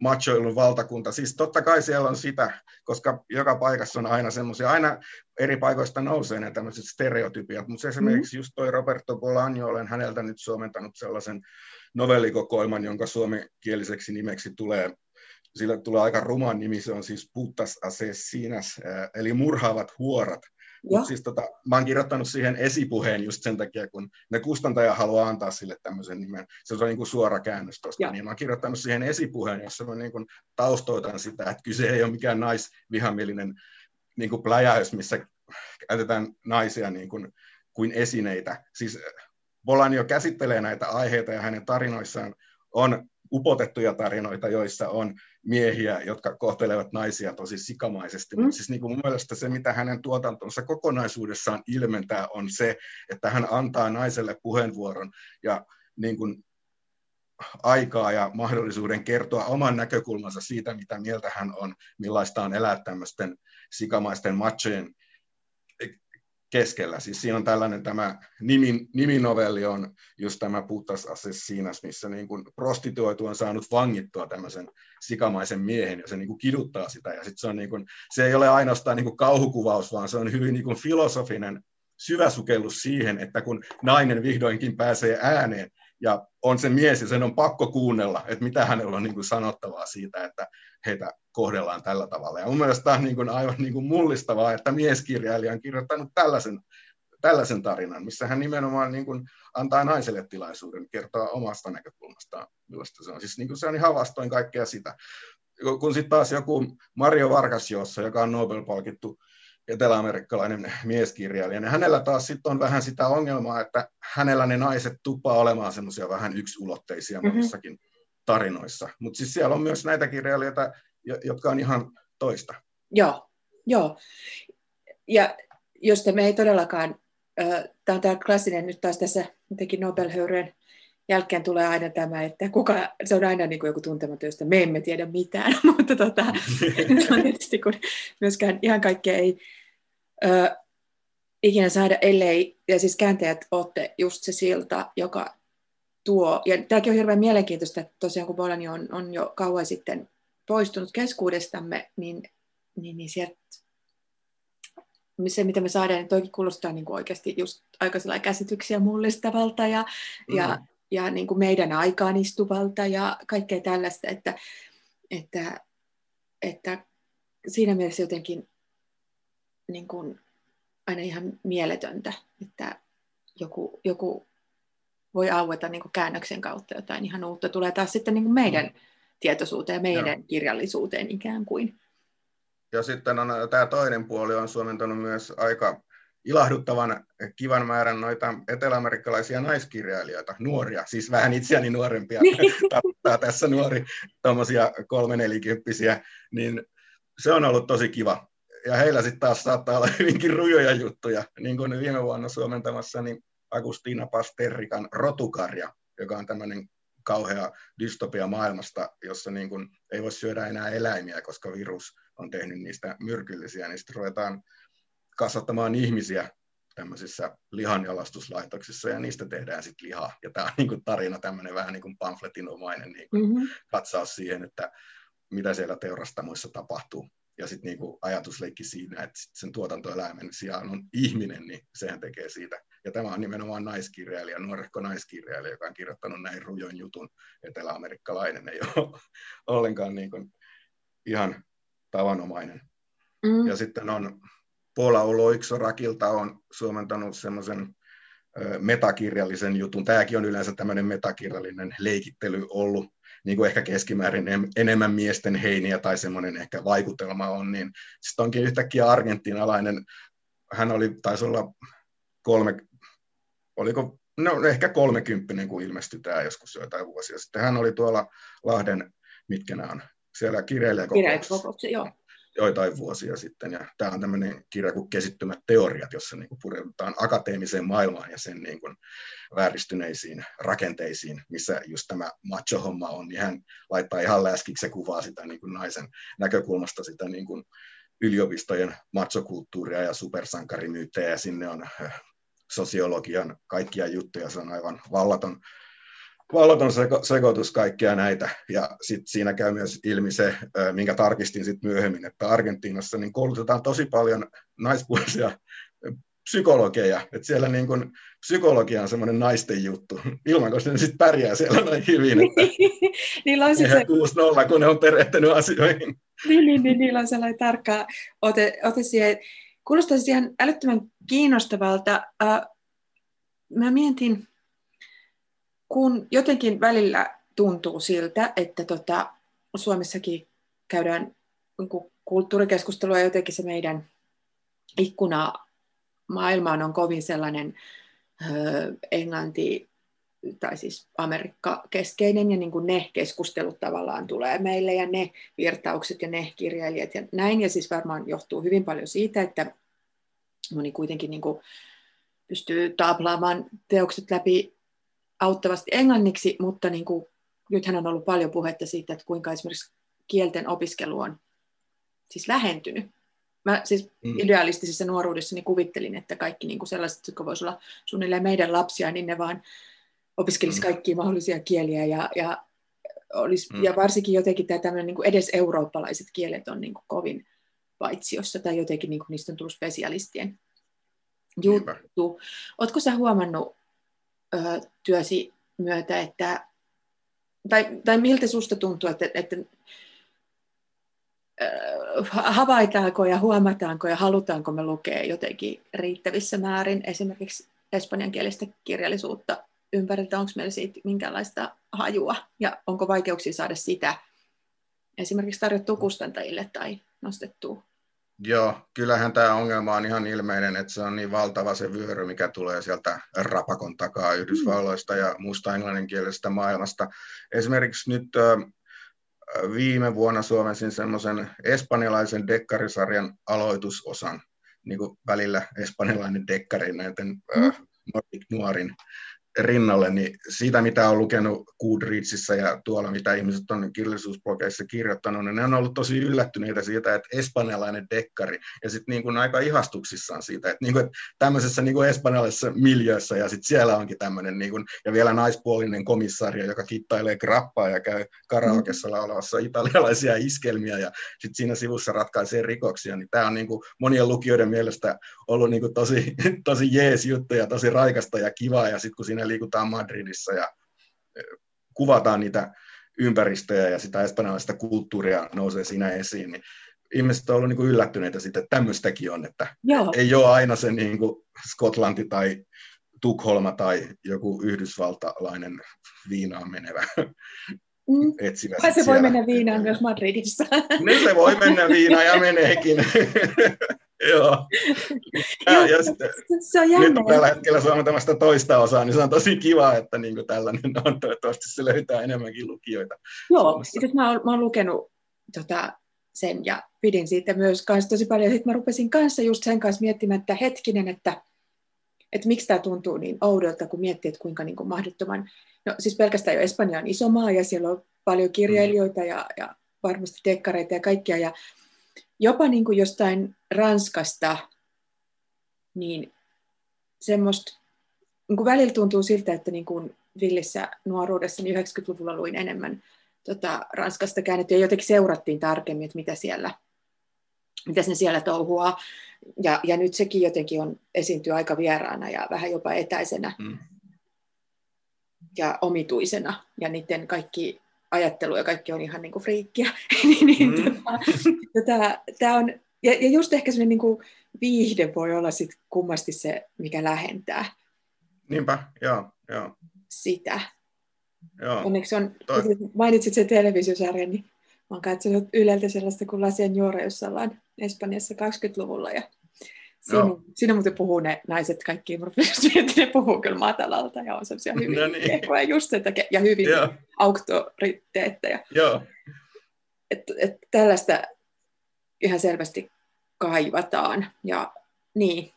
machoilun valtakunta. Siis totta kai siellä on sitä, koska joka paikassa on aina semmoisia, aina eri paikoista nousee ne tämmöiset stereotypiat, mutta esimerkiksi mm. just toi Roberto Bolaño, olen häneltä nyt suomentanut sellaisen novellikokoelman, jonka suomenkieliseksi nimeksi tulee sillä tulee aika ruman nimi, se on siis Putas Assassinas, eli murhaavat huorat. Mut siis tota, mä oon kirjoittanut siihen esipuheen just sen takia, kun ne kustantaja haluaa antaa sille tämmöisen nimen. Se on niin kuin suora käännös tuosta. Niin mä oon kirjoittanut siihen esipuheen, jossa mä niin kuin taustoitan sitä, että kyse ei ole mikään naisvihamielinen niin kuin pläjäys, missä käytetään naisia niin kuin, kuin esineitä. Siis Bolanio käsittelee näitä aiheita ja hänen tarinoissaan on upotettuja tarinoita, joissa on miehiä, jotka kohtelevat naisia tosi sikamaisesti. Mm. Mutta siis niin kuin mun mielestä se, mitä hänen tuotantonsa kokonaisuudessaan ilmentää, on se, että hän antaa naiselle puheenvuoron ja niin kuin aikaa ja mahdollisuuden kertoa oman näkökulmansa siitä, mitä mieltä hän on, millaista on elää tämmöisten sikamaisten matchojen keskellä. Siis siinä on tällainen tämä nimi, niminovelli on just tämä Putas Assassinas, missä niin kuin prostituoitu on saanut vangittua tämmöisen sikamaisen miehen ja se niin kuin kiduttaa sitä. Ja sit se, on niin kuin, se ei ole ainoastaan niin kuin kauhukuvaus, vaan se on hyvin niin kuin filosofinen syvä sukellus siihen, että kun nainen vihdoinkin pääsee ääneen, ja on se mies, ja sen on pakko kuunnella, että mitä hänellä on niin kuin sanottavaa siitä, että heitä kohdellaan tällä tavalla. Ja mun mielestä tämä on niin kuin aivan niin kuin mullistavaa, että mieskirjailija on kirjoittanut tällaisen, tällaisen tarinan, missä hän nimenomaan niin kuin antaa naiselle tilaisuuden kertoa omasta näkökulmastaan, millaista se on. Siis niin kuin se on ihan vastoin kaikkea sitä. Kun sitten taas joku Mario Vargas Jossa, joka on Nobel-palkittu eteläamerikkalainen mieskirjailija, niin hänellä taas sitten on vähän sitä ongelmaa, että hänellä ne naiset tuppaa olemaan semmoisia vähän yksulotteisia mm-hmm. monissakin tarinoissa. Mutta siis siellä on myös näitä kirjailijoita, jotka on ihan toista. Joo, joo. Ja jos me ei todellakaan, tämä on tämä klassinen nyt taas tässä jotenkin nobel jälkeen tulee aina tämä, että kuka, se on aina niin kuin joku tuntematon, josta me emme tiedä mitään, mutta tota, on tietysti kun myöskään ihan kaikkea ei ö, ikinä saada, ellei, ja siis kääntäjät olette just se silta, joka tuo, ja tämäkin on hirveän mielenkiintoista, että tosiaan kun Bolani on, on jo kauan sitten poistunut keskuudestamme, niin, niin, niin sieltä se, mitä me saadaan, niin toikin kuulostaa niin kuin oikeasti just aika käsityksiä mullistavalta ja, mm. ja, ja niin kuin meidän aikaan istuvalta ja kaikkea tällaista, että, että, että siinä mielessä jotenkin niin kuin aina ihan mieletöntä, että joku, joku voi aueta niin kuin käännöksen kautta jotain ihan uutta. Tulee taas sitten niin kuin meidän mm. Tietoisuuteen, meidän Joo. kirjallisuuteen ikään kuin. Ja sitten on tämä toinen puoli on suomentanut myös aika ilahduttavan kivan määrän noita eteläamerikkalaisia naiskirjailijoita, nuoria, siis vähän itseäni nuorempia, niin. tarkoittaa tässä nuori, tuommoisia kolmenelikymppisiä, niin se on ollut tosi kiva. Ja heillä sitten taas saattaa olla hyvinkin rujoja juttuja, niin kuin viime vuonna suomentamassa niin Agustina Pasterrikan Rotukarja, joka on tämmöinen kauhea dystopia maailmasta, jossa niin kuin ei voi syödä enää eläimiä, koska virus on tehnyt niistä myrkyllisiä, niin sitten ruvetaan kasvattamaan ihmisiä tämmöisissä lihanjalastuslaitoksissa ja niistä tehdään sitten lihaa. Ja tämä on niin kuin tarina tämmöinen vähän niin kuin pamfletinomainen niin kuin mm-hmm. katsaus siihen, että mitä siellä teurastamoissa tapahtuu. Ja sitten niin ajatusleikki siinä, että sen tuotantoeläimen sijaan on ihminen, niin sehän tekee siitä. Ja tämä on nimenomaan naiskirjailija, nuorehko naiskirjailija, joka on kirjoittanut näin rujon jutun. Etelä-amerikkalainen ei ole ollenkaan niin kuin ihan tavanomainen. Mm. Ja sitten on Paula Oloiksorakilta on suomentanut semmoisen metakirjallisen jutun. Tämäkin on yleensä tämmöinen metakirjallinen leikittely ollut, niin kuin ehkä keskimäärin enemmän miesten heiniä tai semmoinen ehkä vaikutelma on, niin sitten onkin yhtäkkiä argentinalainen, hän oli, taisi olla kolme, oliko, no ehkä kolmekymppinen, kun ilmestyi tämä joskus joitain vuosia sitten. Hän oli tuolla Lahden, mitkä nämä on, siellä kirjailijakokouksessa. joo joitain vuosia sitten. Ja tämä on tämmöinen kirja kuin Kesittymät teoriat, jossa niin kuin pureudutaan akateemiseen maailmaan ja sen niin kuin vääristyneisiin rakenteisiin, missä just tämä macho-homma on, niin hän laittaa ihan läskiksi ja kuvaa sitä niin kuin naisen näkökulmasta sitä niin kuin yliopistojen machokulttuuria ja supersankarimyyttejä, ja sinne on sosiologian kaikkia juttuja, se on aivan vallaton vallaton seko, sekoitus kaikkia näitä. Ja sit siinä käy myös ilmi se, minkä tarkistin sit myöhemmin, että Argentiinassa niin koulutetaan tosi paljon naispuolisia psykologeja, että siellä niin kuin, psykologia on semmoinen naisten juttu, ilman kun ne sitten pärjää siellä noin hyvin, että niillä on sit se... 6-0, kun ne on perehtynyt asioihin. niin, niin, niin, niillä on sellainen tarkka ote, ote siihen. Kuulostaisi ihan älyttömän kiinnostavalta. Mä mietin, kun jotenkin välillä tuntuu siltä, että tota, Suomessakin käydään kulttuurikeskustelua jotenkin se meidän ikkuna maailmaan on kovin sellainen englanti tai siis Amerikka-keskeinen ja niin kuin ne keskustelut tavallaan tulee meille ja ne virtaukset ja ne kirjailijat ja näin. Ja siis varmaan johtuu hyvin paljon siitä, että moni kuitenkin niin kuin pystyy taaplaamaan teokset läpi auttavasti englanniksi, mutta niin kuin, nythän on ollut paljon puhetta siitä, että kuinka esimerkiksi kielten opiskelu on siis vähentynyt. Mä siis mm. idealistisessa nuoruudessani kuvittelin, että kaikki niin kuin sellaiset, jotka voisivat olla suunnilleen meidän lapsia, niin ne vaan opiskelisivat mm. kaikkia mahdollisia kieliä ja, ja, olisi, mm. ja varsinkin jotenkin tämä tämmöinen niin edes eurooppalaiset kielet on niin kuin kovin paitsiossa tai jotenkin niin kuin niistä on tullut spesialistien juttu. Oletko sä huomannut ö, työsi myötä, että, tai, tai miltä susta tuntuu, että, että havaitaanko ja huomataanko ja halutaanko me lukea jotenkin riittävissä määrin esimerkiksi espanjankielistä kirjallisuutta ympäriltä, onko meillä siitä minkälaista hajua ja onko vaikeuksia saada sitä esimerkiksi tarjottua kustantajille tai nostettua? Joo, kyllähän tämä ongelma on ihan ilmeinen, että se on niin valtava se vyöry, mikä tulee sieltä rapakon takaa Yhdysvalloista ja muusta englanninkielisestä maailmasta. Esimerkiksi nyt viime vuonna suomensin semmoisen espanjalaisen dekkarisarjan aloitusosan, niin kuin välillä espanjalainen dekkari näiden mm. Nordic Noirin rinnalle, niin siitä mitä on lukenut Goodreadsissa ja tuolla mitä ihmiset on kirjallisuusblogeissa kirjoittanut, niin ne on ollut tosi yllättyneitä siitä, että espanjalainen dekkari, ja sitten niin kuin aika ihastuksissaan siitä, että, niin kuin, että tämmöisessä niin kuin espanjalaisessa miljöössä, ja sitten siellä onkin tämmöinen, niin kuin, ja vielä naispuolinen komissario, joka kittailee grappaa ja käy karaokessa laulavassa italialaisia iskelmiä, ja sitten siinä sivussa ratkaisee rikoksia, niin tämä on niin kuin monien lukijoiden mielestä ollut niin kuin tosi, tosi jees juttu ja tosi raikasta ja kivaa, ja sitten kun siinä liikutaan Madridissa ja e, kuvataan niitä ympäristöjä ja sitä espanjalaista kulttuuria nousee siinä esiin, niin ihmiset ovat olleet niin yllättyneitä siitä, että tämmöistäkin on, että Joo. ei ole aina se niin kuin Skotlanti tai Tukholma tai joku yhdysvaltalainen viinaan menevä mm. etsivä. se siellä. voi mennä viinaan myös Madridissa. Nyt se voi mennä viinaan ja meneekin. Joo. Ja, ja sitten, se on jännä. Nyt tällä hetkellä saamme tämmöistä toista osaa, niin se on tosi kiva, että niin tällainen on. Toivottavasti se löytää enemmänkin lukijoita. Joo, sitten mä oon, mä oon lukenut tota, sen ja pidin siitä myös kanssa tosi paljon. Sitten mä rupesin kanssa just sen kanssa miettimään, että hetkinen, että, että miksi tämä tuntuu niin oudolta, kun miettii, että kuinka niin kuin mahdottoman... No siis pelkästään jo Espanja on iso maa ja siellä on paljon kirjailijoita ja, ja varmasti dekkareita ja kaikkia. Ja jopa niin kuin jostain Ranskasta, niin semmoista, niin kuin välillä tuntuu siltä, että niin kuin villissä nuoruudessa niin 90-luvulla luin enemmän tota, Ranskasta käännetty ja jotenkin seurattiin tarkemmin, että mitä siellä, mitä ne siellä touhuaa. Ja, ja nyt sekin jotenkin on esiintyy aika vieraana ja vähän jopa etäisenä mm. ja omituisena. Ja niiden kaikki ajattelu ja kaikki on ihan niin kuin friikkiä. niin, mm. tota, tota, tämä on, ja, ja just ehkä sellainen niin kuin viihde voi olla sit kummasti se, mikä lähentää. Niinpä, joo, joo. Sitä. Joo. Onneksi on, Toi... mainitsit sen televisiosarjan, niin mä oon katsonut Yleltä sellaista kuin Lasien Juora, jossa ollaan Espanjassa 20-luvulla. Ja Siinä, no. siinä muuten puhuu ne naiset kaikki, ne puhuu kyllä matalalta ja on sellaisia hyvin no niin. just sen takia, ja hyvin Joo. auktoriteetteja. Joo. Et, et tällaista ihan selvästi kaivataan. Ja niin,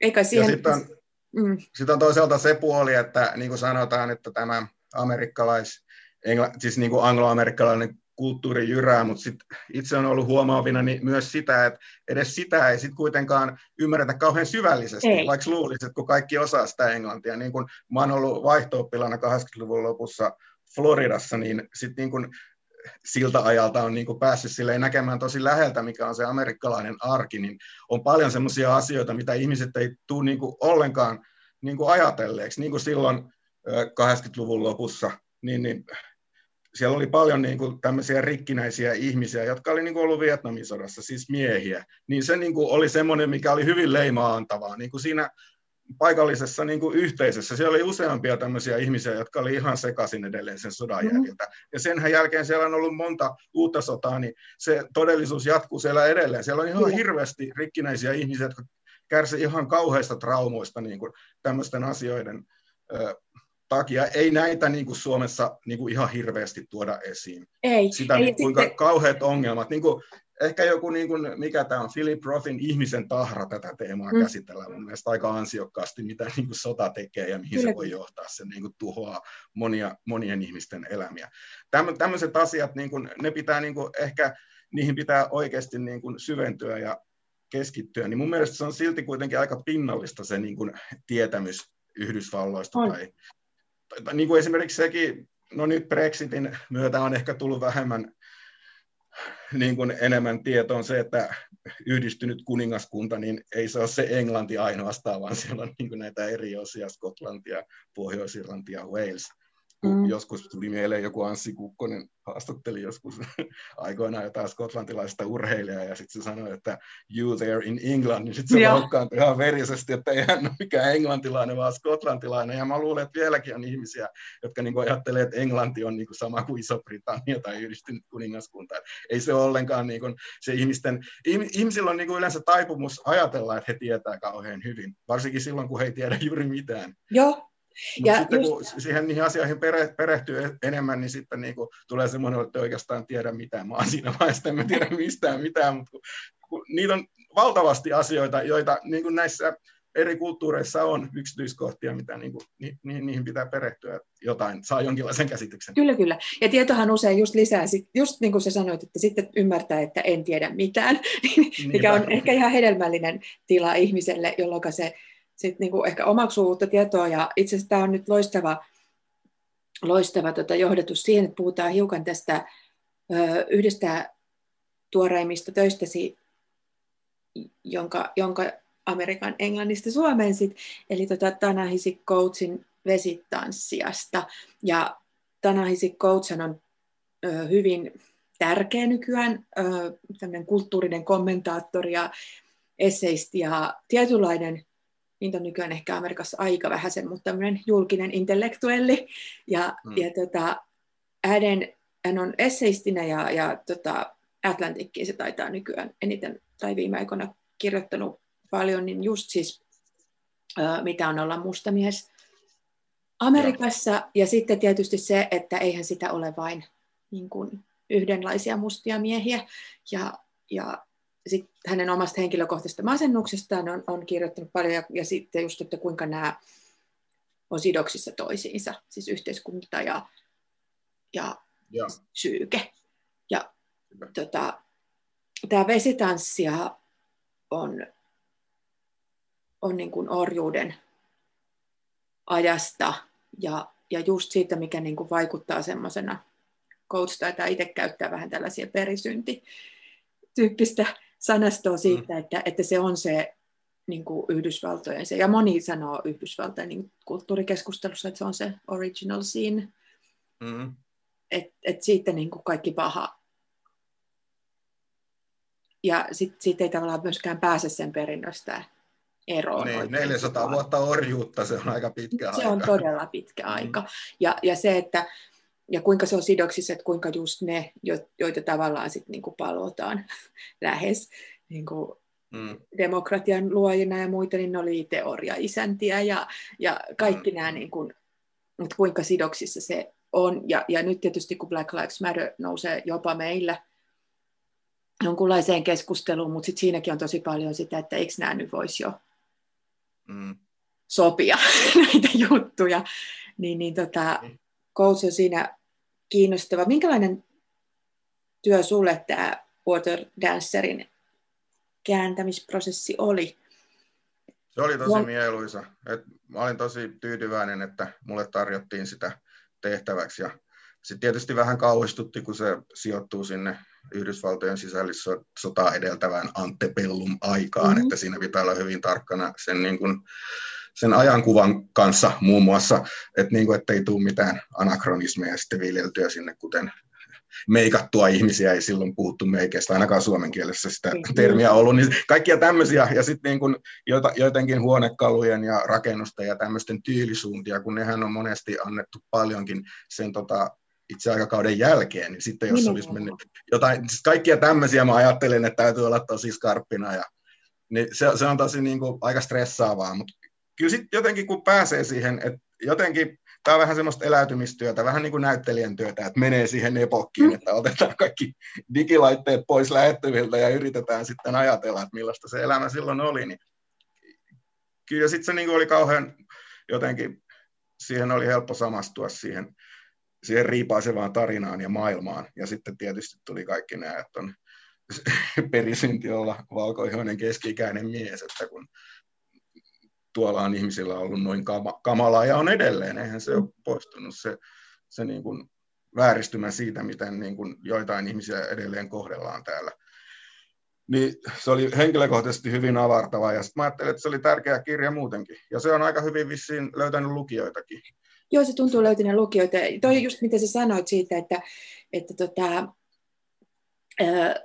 eikä siihen... sitten on, mm. sit on toisaalta se puoli, että niin kuin sanotaan, että tämä amerikkalais, engla, siis niin kuin angloamerikkalainen kulttuuri jyrää, mutta sit itse on ollut huomaavina niin myös sitä, että edes sitä ei sit kuitenkaan ymmärretä kauhean syvällisesti, ei. vaikka luulisi, että kun kaikki osaa sitä englantia. Niin kun mä oon ollut vaihto 80-luvun lopussa Floridassa, niin sitten niin kun siltä ajalta on niin kuin päässyt silleen näkemään tosi läheltä, mikä on se amerikkalainen arki, niin on paljon semmoisia asioita, mitä ihmiset ei tule niin kuin ollenkaan niin kuin ajatelleeksi. Niin kuin silloin 80-luvun lopussa, niin, niin siellä oli paljon niin kuin tämmöisiä rikkinäisiä ihmisiä, jotka oli niin kuin ollut Vietnamin sodassa, siis miehiä. Niin se niin kuin oli semmoinen, mikä oli hyvin leimaantavaa. Niin kuin siinä paikallisessa niin kuin yhteisössä. Siellä oli useampia tämmöisiä ihmisiä, jotka oli ihan sekaisin edelleen sen sodan mm. jäljiltä. Ja sen jälkeen siellä on ollut monta uutta sotaa, niin se todellisuus jatkuu siellä edelleen. Siellä on ihan mm. hirveästi rikkinäisiä ihmisiä, jotka kärsivät ihan kauheista traumoista niin kuin tämmöisten asioiden ö, takia. Ei näitä niin kuin Suomessa niin kuin ihan hirveästi tuoda esiin. Ei. Sitä, ei, niin, kuinka sitten... kauheat ongelmat. Niin kuin, ehkä joku, niin kuin, mikä tämä on, Philip Rothin ihmisen tahra tätä teemaa mm. käsitellään mun mielestä aika ansiokkaasti, mitä niin kuin sota tekee ja mihin Kyllä. se voi johtaa. Se niin kuin, tuhoaa monia, monien ihmisten elämiä. Tämmöiset asiat, niin kuin, ne pitää niin kuin, ehkä, niihin pitää oikeasti niin kuin, syventyä ja keskittyä, niin mun mielestä se on silti kuitenkin aika pinnallista se niin kuin, tietämys Yhdysvalloista. On. Tai, niin kuin esimerkiksi sekin, no nyt Brexitin myötä on ehkä tullut vähemmän niin kuin enemmän tietoon se, että yhdistynyt kuningaskunta, niin ei se ole se Englanti ainoastaan, vaan siellä on niin kuin näitä eri osia, Skotlantia, Pohjois-Irlantia, Wales. Mm. Joskus tuli mieleen joku Anssi Kukkonen haastatteli joskus aikoinaan jotain skotlantilaista urheilijaa ja sitten se sanoi, että you there in England, niin sitten se loukkaantui ihan verisesti, että ei hän ole mikään englantilainen, vaan skotlantilainen. Ja mä luulen, että vieläkin on ihmisiä, jotka niin ajattelee, että Englanti on niin kuin sama kuin Iso-Britannia tai yhdistynyt kuningaskunta. Ei se ollenkaan niin kuin se ihmisten, ihmisillä on niin kuin yleensä taipumus ajatella, että he tietää kauhean hyvin, varsinkin silloin, kun he ei tiedä juuri mitään. Joo, ja sitten just... kun siihen niihin asioihin pere, perehtyy e- enemmän, niin sitten niin kuin tulee semmoinen, että oikeastaan tiedä mitään. Mä oon siinä vaiheessa, en tiedä mistään mitään, mutta kun, kun niitä on valtavasti asioita, joita niin kuin näissä eri kulttuureissa on yksityiskohtia, mitä niin kuin, ni, ni, niihin pitää perehtyä jotain, saa jonkinlaisen käsityksen. Kyllä, kyllä. Ja tietohan usein just lisää, just niin kuin sä sanoit, että sitten ymmärtää, että en tiedä mitään, mikä on ehkä ihan hedelmällinen tila ihmiselle, jolloin se sit niinku ehkä omaksuu uutta tietoa. Ja itse asiassa tämä on nyt loistava, loistava tota johdatus siihen, että puhutaan hiukan tästä ö, yhdestä tuoreimmista töistäsi, jonka, jonka Amerikan englannista suomensit, eli tota Tanahisi Coachin vesitanssiasta. Ja Tanahisi Coach on ö, hyvin tärkeä nykyään, ö, kulttuurinen kommentaattori ja esseisti ja tietynlainen niitä on nykyään ehkä Amerikassa aika vähäisen, mutta tämmöinen julkinen intellektuelli. Ja, mm. ja tota, hänen, hän on esseistinä ja, ja tota, Atlantikkiin se taitaa nykyään eniten tai viime aikoina kirjoittanut paljon, niin just siis ää, mitä on olla mustamies Amerikassa. Ja. ja sitten tietysti se, että eihän sitä ole vain niin kuin, yhdenlaisia mustia miehiä. Ja, ja sit hänen omasta henkilökohtaisesta masennuksestaan on, on kirjoittanut paljon, ja, ja sitten just, että kuinka nämä on sidoksissa toisiinsa, siis yhteiskunta ja, ja, ja. psyyke. Ja tota, tämä vesitanssia on, on niin kuin orjuuden ajasta ja, ja just siitä, mikä niin kuin vaikuttaa semmoisena, coach taitaa itse käyttää vähän tällaisia perisynti tyyppistä sanastoa siitä, mm. että, että se on se niin kuin Yhdysvaltojen se, ja moni sanoo Yhdysvaltojen niin kulttuurikeskustelussa, että se on se original sin, mm. että et siitä niin kuin kaikki paha. Ja sit ei tavallaan myöskään pääse sen perinnöstä eroon. Niin, 400 vuotta orjuutta, se on aika pitkä se aika. Se on todella pitkä mm. aika. Ja, ja se, että ja kuinka se on sidoksissa, että kuinka just ne, joita tavallaan sitten niin kuin palotaan lähes niin kuin mm. demokratian luojina ja muita, niin ne oli teoria-isäntiä ja, ja kaikki mm. nämä, niin kuin, mutta kuinka sidoksissa se on. Ja, ja nyt tietysti kun Black Lives Matter nousee jopa meillä jonkunlaiseen keskusteluun, mutta sit siinäkin on tosi paljon sitä, että eikö nämä nyt voisi jo mm. sopia näitä juttuja. Niin, niin tota, mm coach on siinä kiinnostava. Minkälainen työ sulle tämä Water Dancerin kääntämisprosessi oli? Se oli tosi mieluisa. Et mä olin tosi tyytyväinen, että mulle tarjottiin sitä tehtäväksi. Ja sitten tietysti vähän kauhistutti, kun se sijoittuu sinne Yhdysvaltojen sisällissotaa edeltävään antepellum aikaan, mm-hmm. että siinä pitää olla hyvin tarkkana sen, niin kuin, sen ajankuvan kanssa muun muassa, että niin kuin, ettei tule mitään anakronismeja sitten viljeltyä sinne, kuten meikattua ihmisiä, ei silloin puhuttu meikeistä, ainakaan suomen kielessä sitä termiä ollut, niin kaikkia tämmöisiä, ja sitten niin kun jotenkin huonekalujen ja rakennusten ja tämmöisten tyylisuuntia, kun nehän on monesti annettu paljonkin sen tota, itse aikakauden jälkeen, niin sitten jos olisi mennyt jotain, siis kaikkia tämmöisiä mä ajattelin, että täytyy olla tosi skarppina, ja, niin se, se on tosi niin kuin, aika stressaavaa, mutta kyllä sitten jotenkin kun pääsee siihen, että jotenkin tämä on vähän semmoista eläytymistyötä, vähän niin kuin näyttelijän työtä, että menee siihen epokkiin, mm. että otetaan kaikki digilaitteet pois lähettyviltä ja yritetään sitten ajatella, että millaista se elämä silloin oli. Niin kyllä sitten se niin kuin oli kauhean jotenkin, siihen oli helppo samastua siihen, siihen riipaisevaan tarinaan ja maailmaan. Ja sitten tietysti tuli kaikki nämä, että on perisynti olla valkoihoinen keski-ikäinen mies, että kun tuolla on ihmisillä ollut noin kamalaa ja on edelleen, eihän se ole poistunut se, se niin kuin vääristymä siitä, miten niin kuin joitain ihmisiä edelleen kohdellaan täällä. Niin se oli henkilökohtaisesti hyvin avartava ja sitten ajattelin, että se oli tärkeä kirja muutenkin. Ja se on aika hyvin vissiin löytänyt lukijoitakin. Joo, se tuntuu löytäneen lukijoita. Toi just mitä sä sanoit siitä, että, että tota, ää,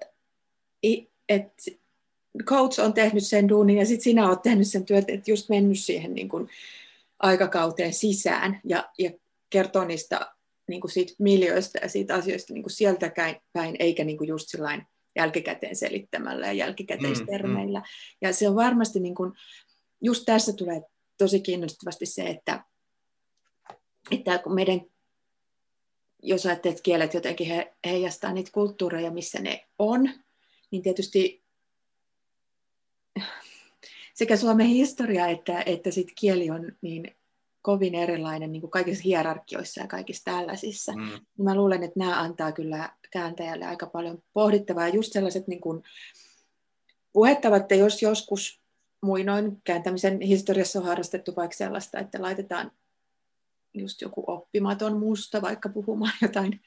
et coach on tehnyt sen duunin ja sitten sinä olet tehnyt sen työt, että just mennyt siihen niin kuin aikakauteen sisään ja, ja kertoo niistä niin kuin siitä miljoista ja siitä asioista niin kuin sieltä päin, eikä niin kuin just sillain jälkikäteen selittämällä ja jälkikäteistermeillä. Mm, mm. Ja se on varmasti, niin kuin, just tässä tulee tosi kiinnostavasti se, että, että kun meidän, jos ajattelet, että kielet jotenkin he, heijastaa niitä kulttuureja, missä ne on, niin tietysti sekä Suomen historia että, että sit kieli on niin kovin erilainen niin kuin kaikissa hierarkioissa ja kaikissa tällaisissa. Mm. Mä luulen, että nämä antaa kyllä kääntäjälle aika paljon pohdittavaa. Ja just sellaiset niin kuin, puhettavat, että jos joskus muinoin kääntämisen historiassa on harrastettu vaikka sellaista, että laitetaan just joku oppimaton musta vaikka puhumaan jotain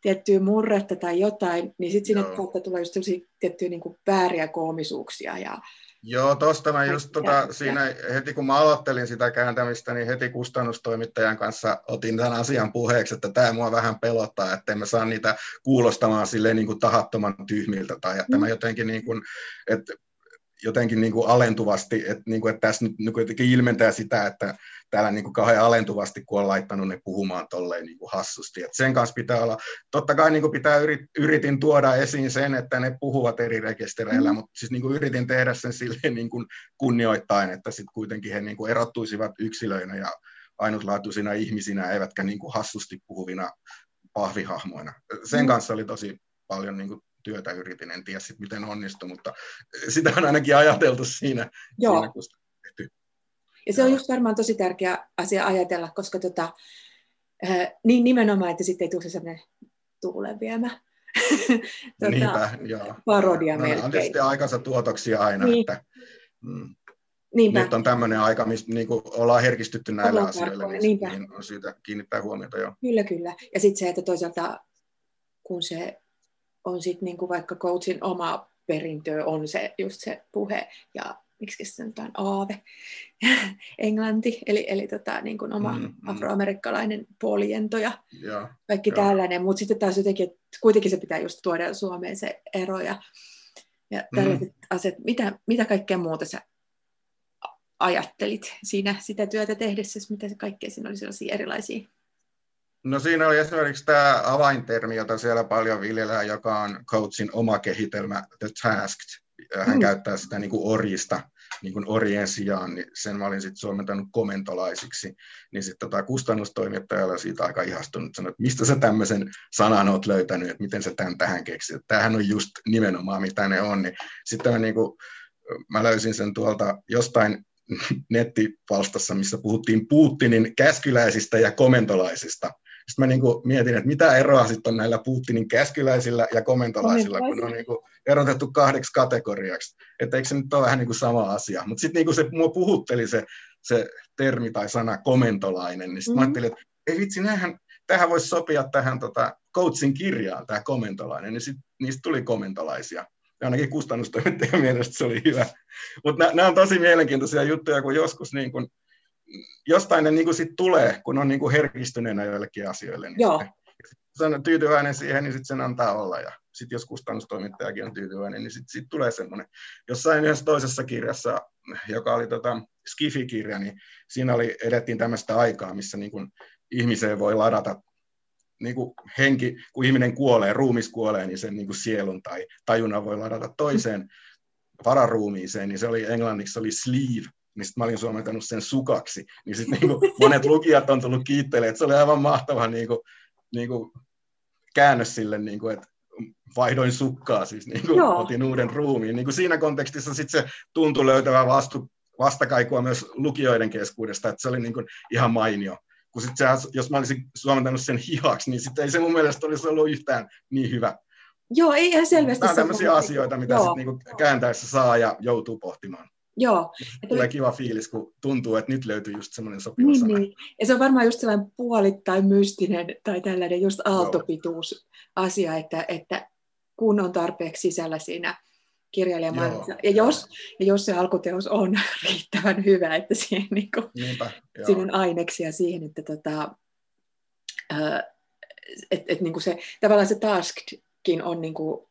tiettyä murretta tai jotain, niin sitten sinne kautta tulee just tiettyjä niin kuin vääriä koomisuuksia ja Joo, tuosta mä just tota, siinä heti kun mä aloittelin sitä kääntämistä, niin heti kustannustoimittajan kanssa otin tämän asian puheeksi, että tämä mua vähän pelottaa, että mä saa niitä kuulostamaan silleen niin kuin tahattoman tyhmiltä tai että mä mm. jotenkin niin kuin, että jotenkin niin kuin alentuvasti, että, niin kuin, että tässä nyt niin kuin ilmentää sitä, että täällä niin kuin kauhean alentuvasti, kun on laittanut ne puhumaan tolleen niin kuin hassusti. Et sen kanssa pitää olla, totta kai niin kuin pitää yrit, yritin tuoda esiin sen, että ne puhuvat eri rekistereillä, mm. mutta siis niin kuin yritin tehdä sen silleen niin kuin kunnioittain, että sitten kuitenkin he niin kuin erottuisivat yksilöinä ja ainutlaatuisina ihmisinä, eivätkä niin kuin hassusti puhuvina pahvihahmoina. Sen mm. kanssa oli tosi paljon niin kuin työtä yritin, en tiedä sit miten onnistui, mutta sitä on ainakin ajateltu siinä, Joo. siinä kun tehty. Ja se on just varmaan tosi tärkeä asia ajatella, koska tota, äh, niin nimenomaan, että sitten ei tule sellainen tuulen viemä tota, Niinpä, joo. parodia no, melkein. on tietysti aikansa tuotoksia aina, niin. että mm, Niinpä. nyt on tämmöinen aika, missä niin kuin ollaan herkistytty näille ollaan asioille, niin, Niinpä. niin on syytä kiinnittää huomiota jo. Kyllä, kyllä. Ja sitten se, että toisaalta kun se on sitten niinku vaikka coachin oma perintö on se, just se puhe ja miksi se nyt on aave, englanti, eli, eli tota, niin kuin oma mm, mm. afroamerikkalainen poliento ja, ja kaikki ja. tällainen, mutta sitten taas jotenkin, että kuitenkin se pitää just tuoda Suomeen se ero ja, ja mm. tällaiset mm. asiat. Mitä, mitä kaikkea muuta sä ajattelit siinä sitä työtä tehdessä, mitä se kaikkea siinä oli sellaisia erilaisia No siinä oli esimerkiksi tämä avaintermi, jota siellä paljon viljellään, joka on coachin oma kehitelmä, The Tasked. Hän mm. käyttää sitä niin kuin orjista niin kuin orjen sijaan, niin sen mä olin sitten suomentanut komentolaisiksi. Niin sitten tota kustannustoimittajalla siitä aika ihastunut, sanoi, että mistä sä tämmöisen sanan oot löytänyt, että miten sä tämän tähän keksit. Tämähän on just nimenomaan mitä ne on. Niin sitten mä, niin kuin, mä löysin sen tuolta jostain nettipalstassa, missä puhuttiin Putinin käskyläisistä ja komentolaisista. Sitten mä niin kuin mietin, että mitä eroa sitten on näillä Putinin käskyläisillä ja komentolaisilla, kun ne on niin kuin erotettu kahdeksi kategoriaksi. Että eikö se nyt ole vähän niin kuin sama asia. Mutta sitten niin se mua puhutteli se, se termi tai sana komentolainen, niin sitten mm-hmm. mä ajattelin, että ei vitsi, näinhän, tähän voisi sopia tähän tota, coachin kirjaan, tämä komentolainen, niin sit, niistä tuli komentolaisia. Ja ainakin kustannustoimittajan mielestä se oli hyvä. Mutta nämä on tosi mielenkiintoisia juttuja, kun joskus niin kun, jostain ne niin kun sit tulee, kun on niin kun herkistyneenä joillekin asioille. Niin Joo. Se on tyytyväinen siihen, niin sitten sen antaa olla. Ja sitten jos kustannustoimittajakin on tyytyväinen, niin sitten sit tulee semmoinen. Jossain yhdessä toisessa kirjassa, joka oli tota Skifi-kirja, niin siinä oli, edettiin tämmöistä aikaa, missä niin kun ihmiseen voi ladata niin kuin henki, kun ihminen kuolee, ruumis kuolee, niin sen niin sielun tai tajunnan voi ladata toiseen vararuumiiseen, niin se oli englanniksi oli sleeve, niin sitten mä olin suomentanut sen sukaksi, niin sitten niin monet lukijat on tullut kiittelemään, että se oli aivan mahtava niin kuin, niin kuin käännös sille, niin että vaihdoin sukkaa, siis niin kuin otin uuden ruumiin. Niin kuin siinä kontekstissa sitten se tuntui löytävän vastu, vastakaikua myös lukijoiden keskuudesta, että se oli niin kuin ihan mainio kun sit se, jos mä olisin suomentanut sen hihaksi, niin sitten ei se mun mielestä olisi ollut yhtään niin hyvä. Joo, ei ihan selvästi. Nämä on tämmöisiä asioita, mitä sit niinku kääntäessä saa ja joutuu pohtimaan. Joo. Tulee kiva fiilis, kun tuntuu, että nyt löytyy just semmoinen sopiva niin, sana. Niin. Ja se on varmaan just sellainen puolittain mystinen tai tällainen just aaltopituus asia, että, että kun on tarpeeksi sisällä siinä kirjailijamaailmassa. Ja jos, ja jos se alkuteos on riittävän hyvä, että siihen, niin kuin, Niinpä, siinä on aineksia siihen, että tota, et, et, niin kuin se, tavallaan se taskedkin on niin kuin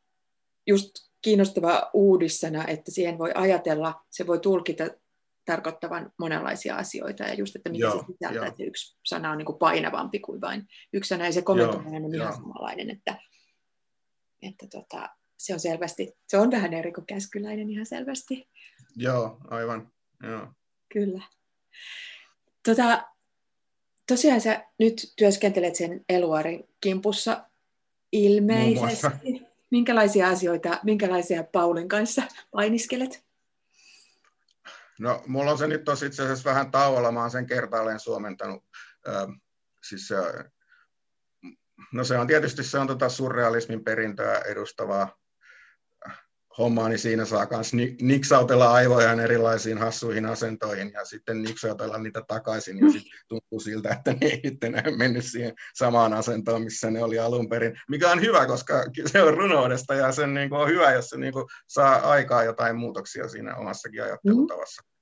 just kiinnostava uudissana, että siihen voi ajatella, se voi tulkita tarkoittavan monenlaisia asioita ja just, että mitä joo, se sisältää, että yksi sana on niin kuin painavampi kuin vain yksi sana ja se kommentoiminen on ihan samanlainen, että, että tota, se on selvästi, se on vähän eri kuin käskyläinen ihan selvästi. Joo, aivan. Joo. Kyllä. Tota, tosiaan sä nyt työskentelet sen Eluarin kimpussa ilmeisesti. Minkälaisia asioita, minkälaisia Paulin kanssa painiskelet? No, mulla on se nyt tosi itse asiassa vähän tauolla. Mä oon sen kertaalleen suomentanut. Äh, siis, äh, no se on tietysti se on tota surrealismin perintöä edustavaa hommaa, niin siinä saa myös niksautella aivojaan erilaisiin hassuihin asentoihin ja sitten niksautella niitä takaisin ja sitten tuntuu siltä, että ne ei enää mennyt siihen samaan asentoon, missä ne oli alun perin, mikä on hyvä, koska se on runoudesta ja sen niin on hyvä, jos se niin saa aikaa jotain muutoksia siinä omassakin ajattelutavassa.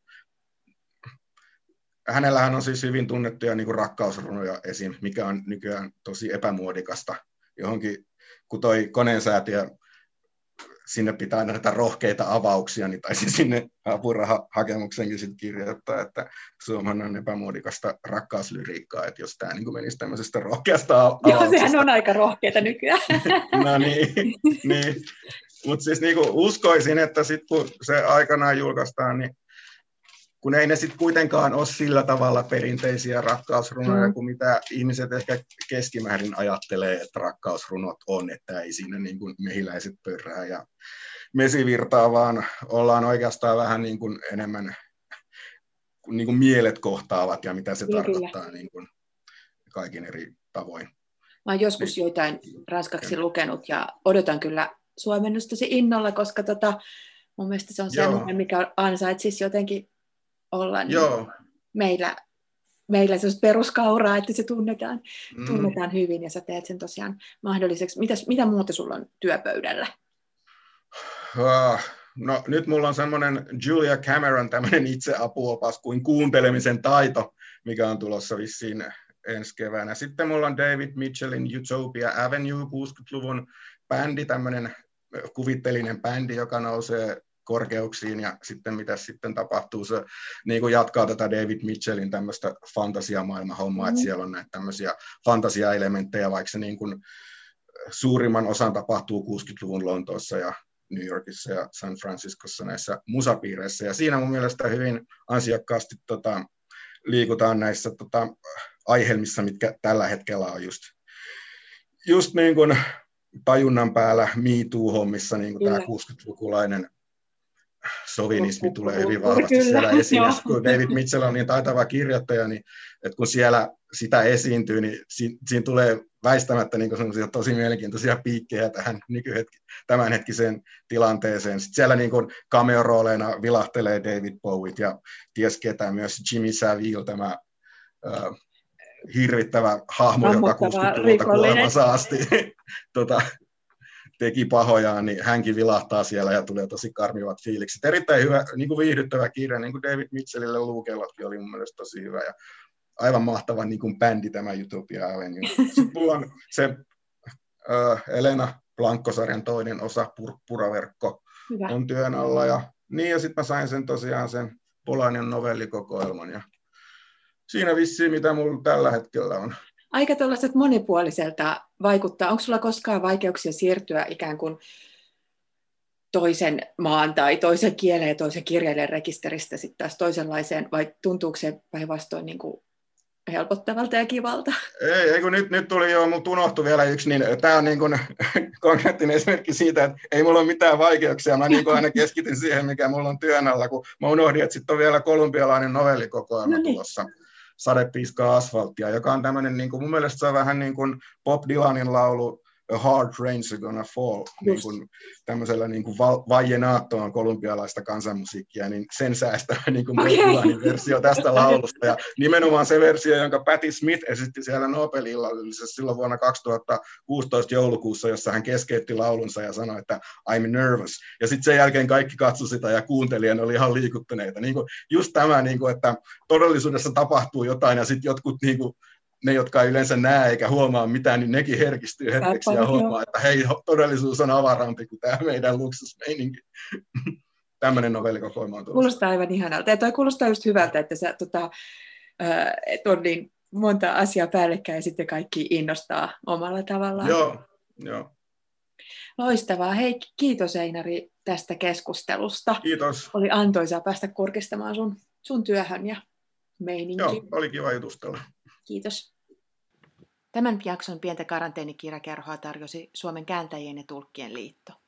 Hänellähän on siis hyvin tunnettuja niin kuin rakkausrunoja esim., mikä on nykyään tosi epämuodikasta johonkin, kun toi koneensäätiö sinne pitää näitä rohkeita avauksia, niin taisi sinne apurahahakemuksenkin sitten kirjoittaa, että Suomen on epämuodikasta rakkauslyriikkaa, että jos tämä niin menisi tämmöisestä rohkeasta avauksesta. Joo, sehän on aika rohkeita nykyään. no niin, niin. mutta siis niin uskoisin, että sitten kun se aikanaan julkaistaan, niin kun ei ne sitten kuitenkaan ole sillä tavalla perinteisiä rakkausrunoja mm. kuin mitä ihmiset ehkä keskimäärin ajattelee, että rakkausrunot on, että ei siinä niin kuin mehiläiset pörrää ja mesivirtaa, vaan ollaan oikeastaan vähän niin kuin enemmän niin kuin mielet kohtaavat ja mitä se Kyllä. tarkoittaa niin kuin kaikin eri tavoin. Mä oon joskus niin. joitain ranskaksi lukenut ja odotan kyllä suomennustasi innolla, koska tota, mun mielestä se on sellainen, mikä ansaitsisi jotenkin olla niin Joo. meillä, meillä se peruskauraa, että se tunnetaan, mm. tunnetaan hyvin ja sä teet sen tosiaan mahdolliseksi. Mitäs, mitä muuta sulla on työpöydällä? Uh, no nyt mulla on semmoinen Julia Cameron tämmöinen itseapuopas kuin kuuntelemisen taito, mikä on tulossa vissiin ensi keväänä. Sitten mulla on David Mitchellin Utopia Avenue 60-luvun bändi, tämmöinen kuvittelinen bändi, joka nousee korkeuksiin ja sitten mitä sitten tapahtuu, se niin kuin jatkaa tätä David Mitchellin tämmöistä fantasiamaailman-hommaa, mm. että siellä on näitä tämmöisiä fantasiaelementtejä, vaikka se niin kuin suurimman osan tapahtuu 60-luvun Lontoossa ja New Yorkissa ja San Franciscossa näissä musapiireissä. Ja siinä mun mielestä hyvin ansiokkaasti tota, liikutaan näissä tota, aihelmissa, mitkä tällä hetkellä on just, just niin kuin tajunnan päällä Me Too-hommissa, niin kuin tämä 60-lukulainen sovinismi tulee hyvin vahvasti Kyllä, siellä esiin. Kun David Mitchell on niin taitava kirjoittaja, niin että kun siellä sitä esiintyy, niin siinä, siinä tulee väistämättä niin tosi mielenkiintoisia piikkejä tähän nykyhetki, tämänhetkiseen tilanteeseen. Sitten siellä niin kuin cameo-rooleina vilahtelee David Bowie ja ties ketä myös Jimmy Savile, tämä hirvittävä hahmo, joka 60-luvulta kuolemansa asti tota, teki pahojaan, niin hänkin vilahtaa siellä ja tulee tosi karmivat fiilikset. Erittäin hyvä, niin kuin viihdyttävä kirja, niin kuin David Mitchellille Luukellakin oli mun mielestä tosi hyvä. Ja aivan mahtava niin kuin bändi tämä Utopia Avenue. Sitten mulla on se äh, Elena Blankkosarjan toinen osa, pur, Puraverkko, Hyvä. on työn alla. Ja, niin, ja sitten mä sain sen tosiaan sen Polanian novellikokoelman. Ja siinä vissiin, mitä mulla tällä hetkellä on. Aika tällaiset monipuoliselta vaikuttaa. Onko sulla koskaan vaikeuksia siirtyä ikään kuin toisen maan tai toisen kielen ja toisen kirjailijan rekisteristä sitten taas toisenlaiseen, vai tuntuuko se päinvastoin niin kuin helpottavalta ja kivalta. Ei, ei kun nyt, nyt tuli jo, mutta unohtui vielä yksi, niin tämä on niin kuin konkreettinen esimerkki siitä, että ei mulla ole mitään vaikeuksia, mä niin kuin aina keskityn siihen, mikä mulla on työn alla, kun mä unohdin, että sitten on vielä kolumbialainen novellikokoelma no niin. tulossa sadepiiskaa asfalttia, joka on tämmöinen, niin kuin, mun mielestä se on vähän niin kuin Bob Dylanin laulu A Hard Rain's Gonna Fall, niin kuin, tämmöisellä niin kuin valjenaattoon kolumbialaista kansanmusiikkia, niin sen säästää niin kuin okay. versio tästä laulusta. Ja nimenomaan se versio, jonka Patti Smith esitti siellä Nobel-illallisessa silloin vuonna 2016 joulukuussa, jossa hän keskeytti laulunsa ja sanoi, että I'm nervous. Ja sitten sen jälkeen kaikki katsoi sitä ja kuunteli ja ne oli ihan liikuttuneita. Niin kuin, just tämä, niin kuin, että todellisuudessa tapahtuu jotain ja sitten jotkut niin kuin, ne, jotka ei yleensä näe eikä huomaa mitään, niin nekin herkistyy hetkeksi ja huomaa, että hei, todellisuus on avarampi kuin tämä meidän luksusmeininki. Tämmöinen novellikokoelma on tulossa. Kuulostaa aivan ihanalta. Ja toi kuulostaa just hyvältä, että sä tota, et on niin monta asiaa päällekkäin ja sitten kaikki innostaa omalla tavallaan. Joo, joo. Loistavaa. Hei, kiitos Einari tästä keskustelusta. Kiitos. Oli antoisaa päästä kurkistamaan sun, sun työhön ja meininki. Joo, oli kiva jutustella. Kiitos. Tämän jakson pientä karanteenikirjakerhoa tarjosi Suomen kääntäjien ja tulkkien liitto.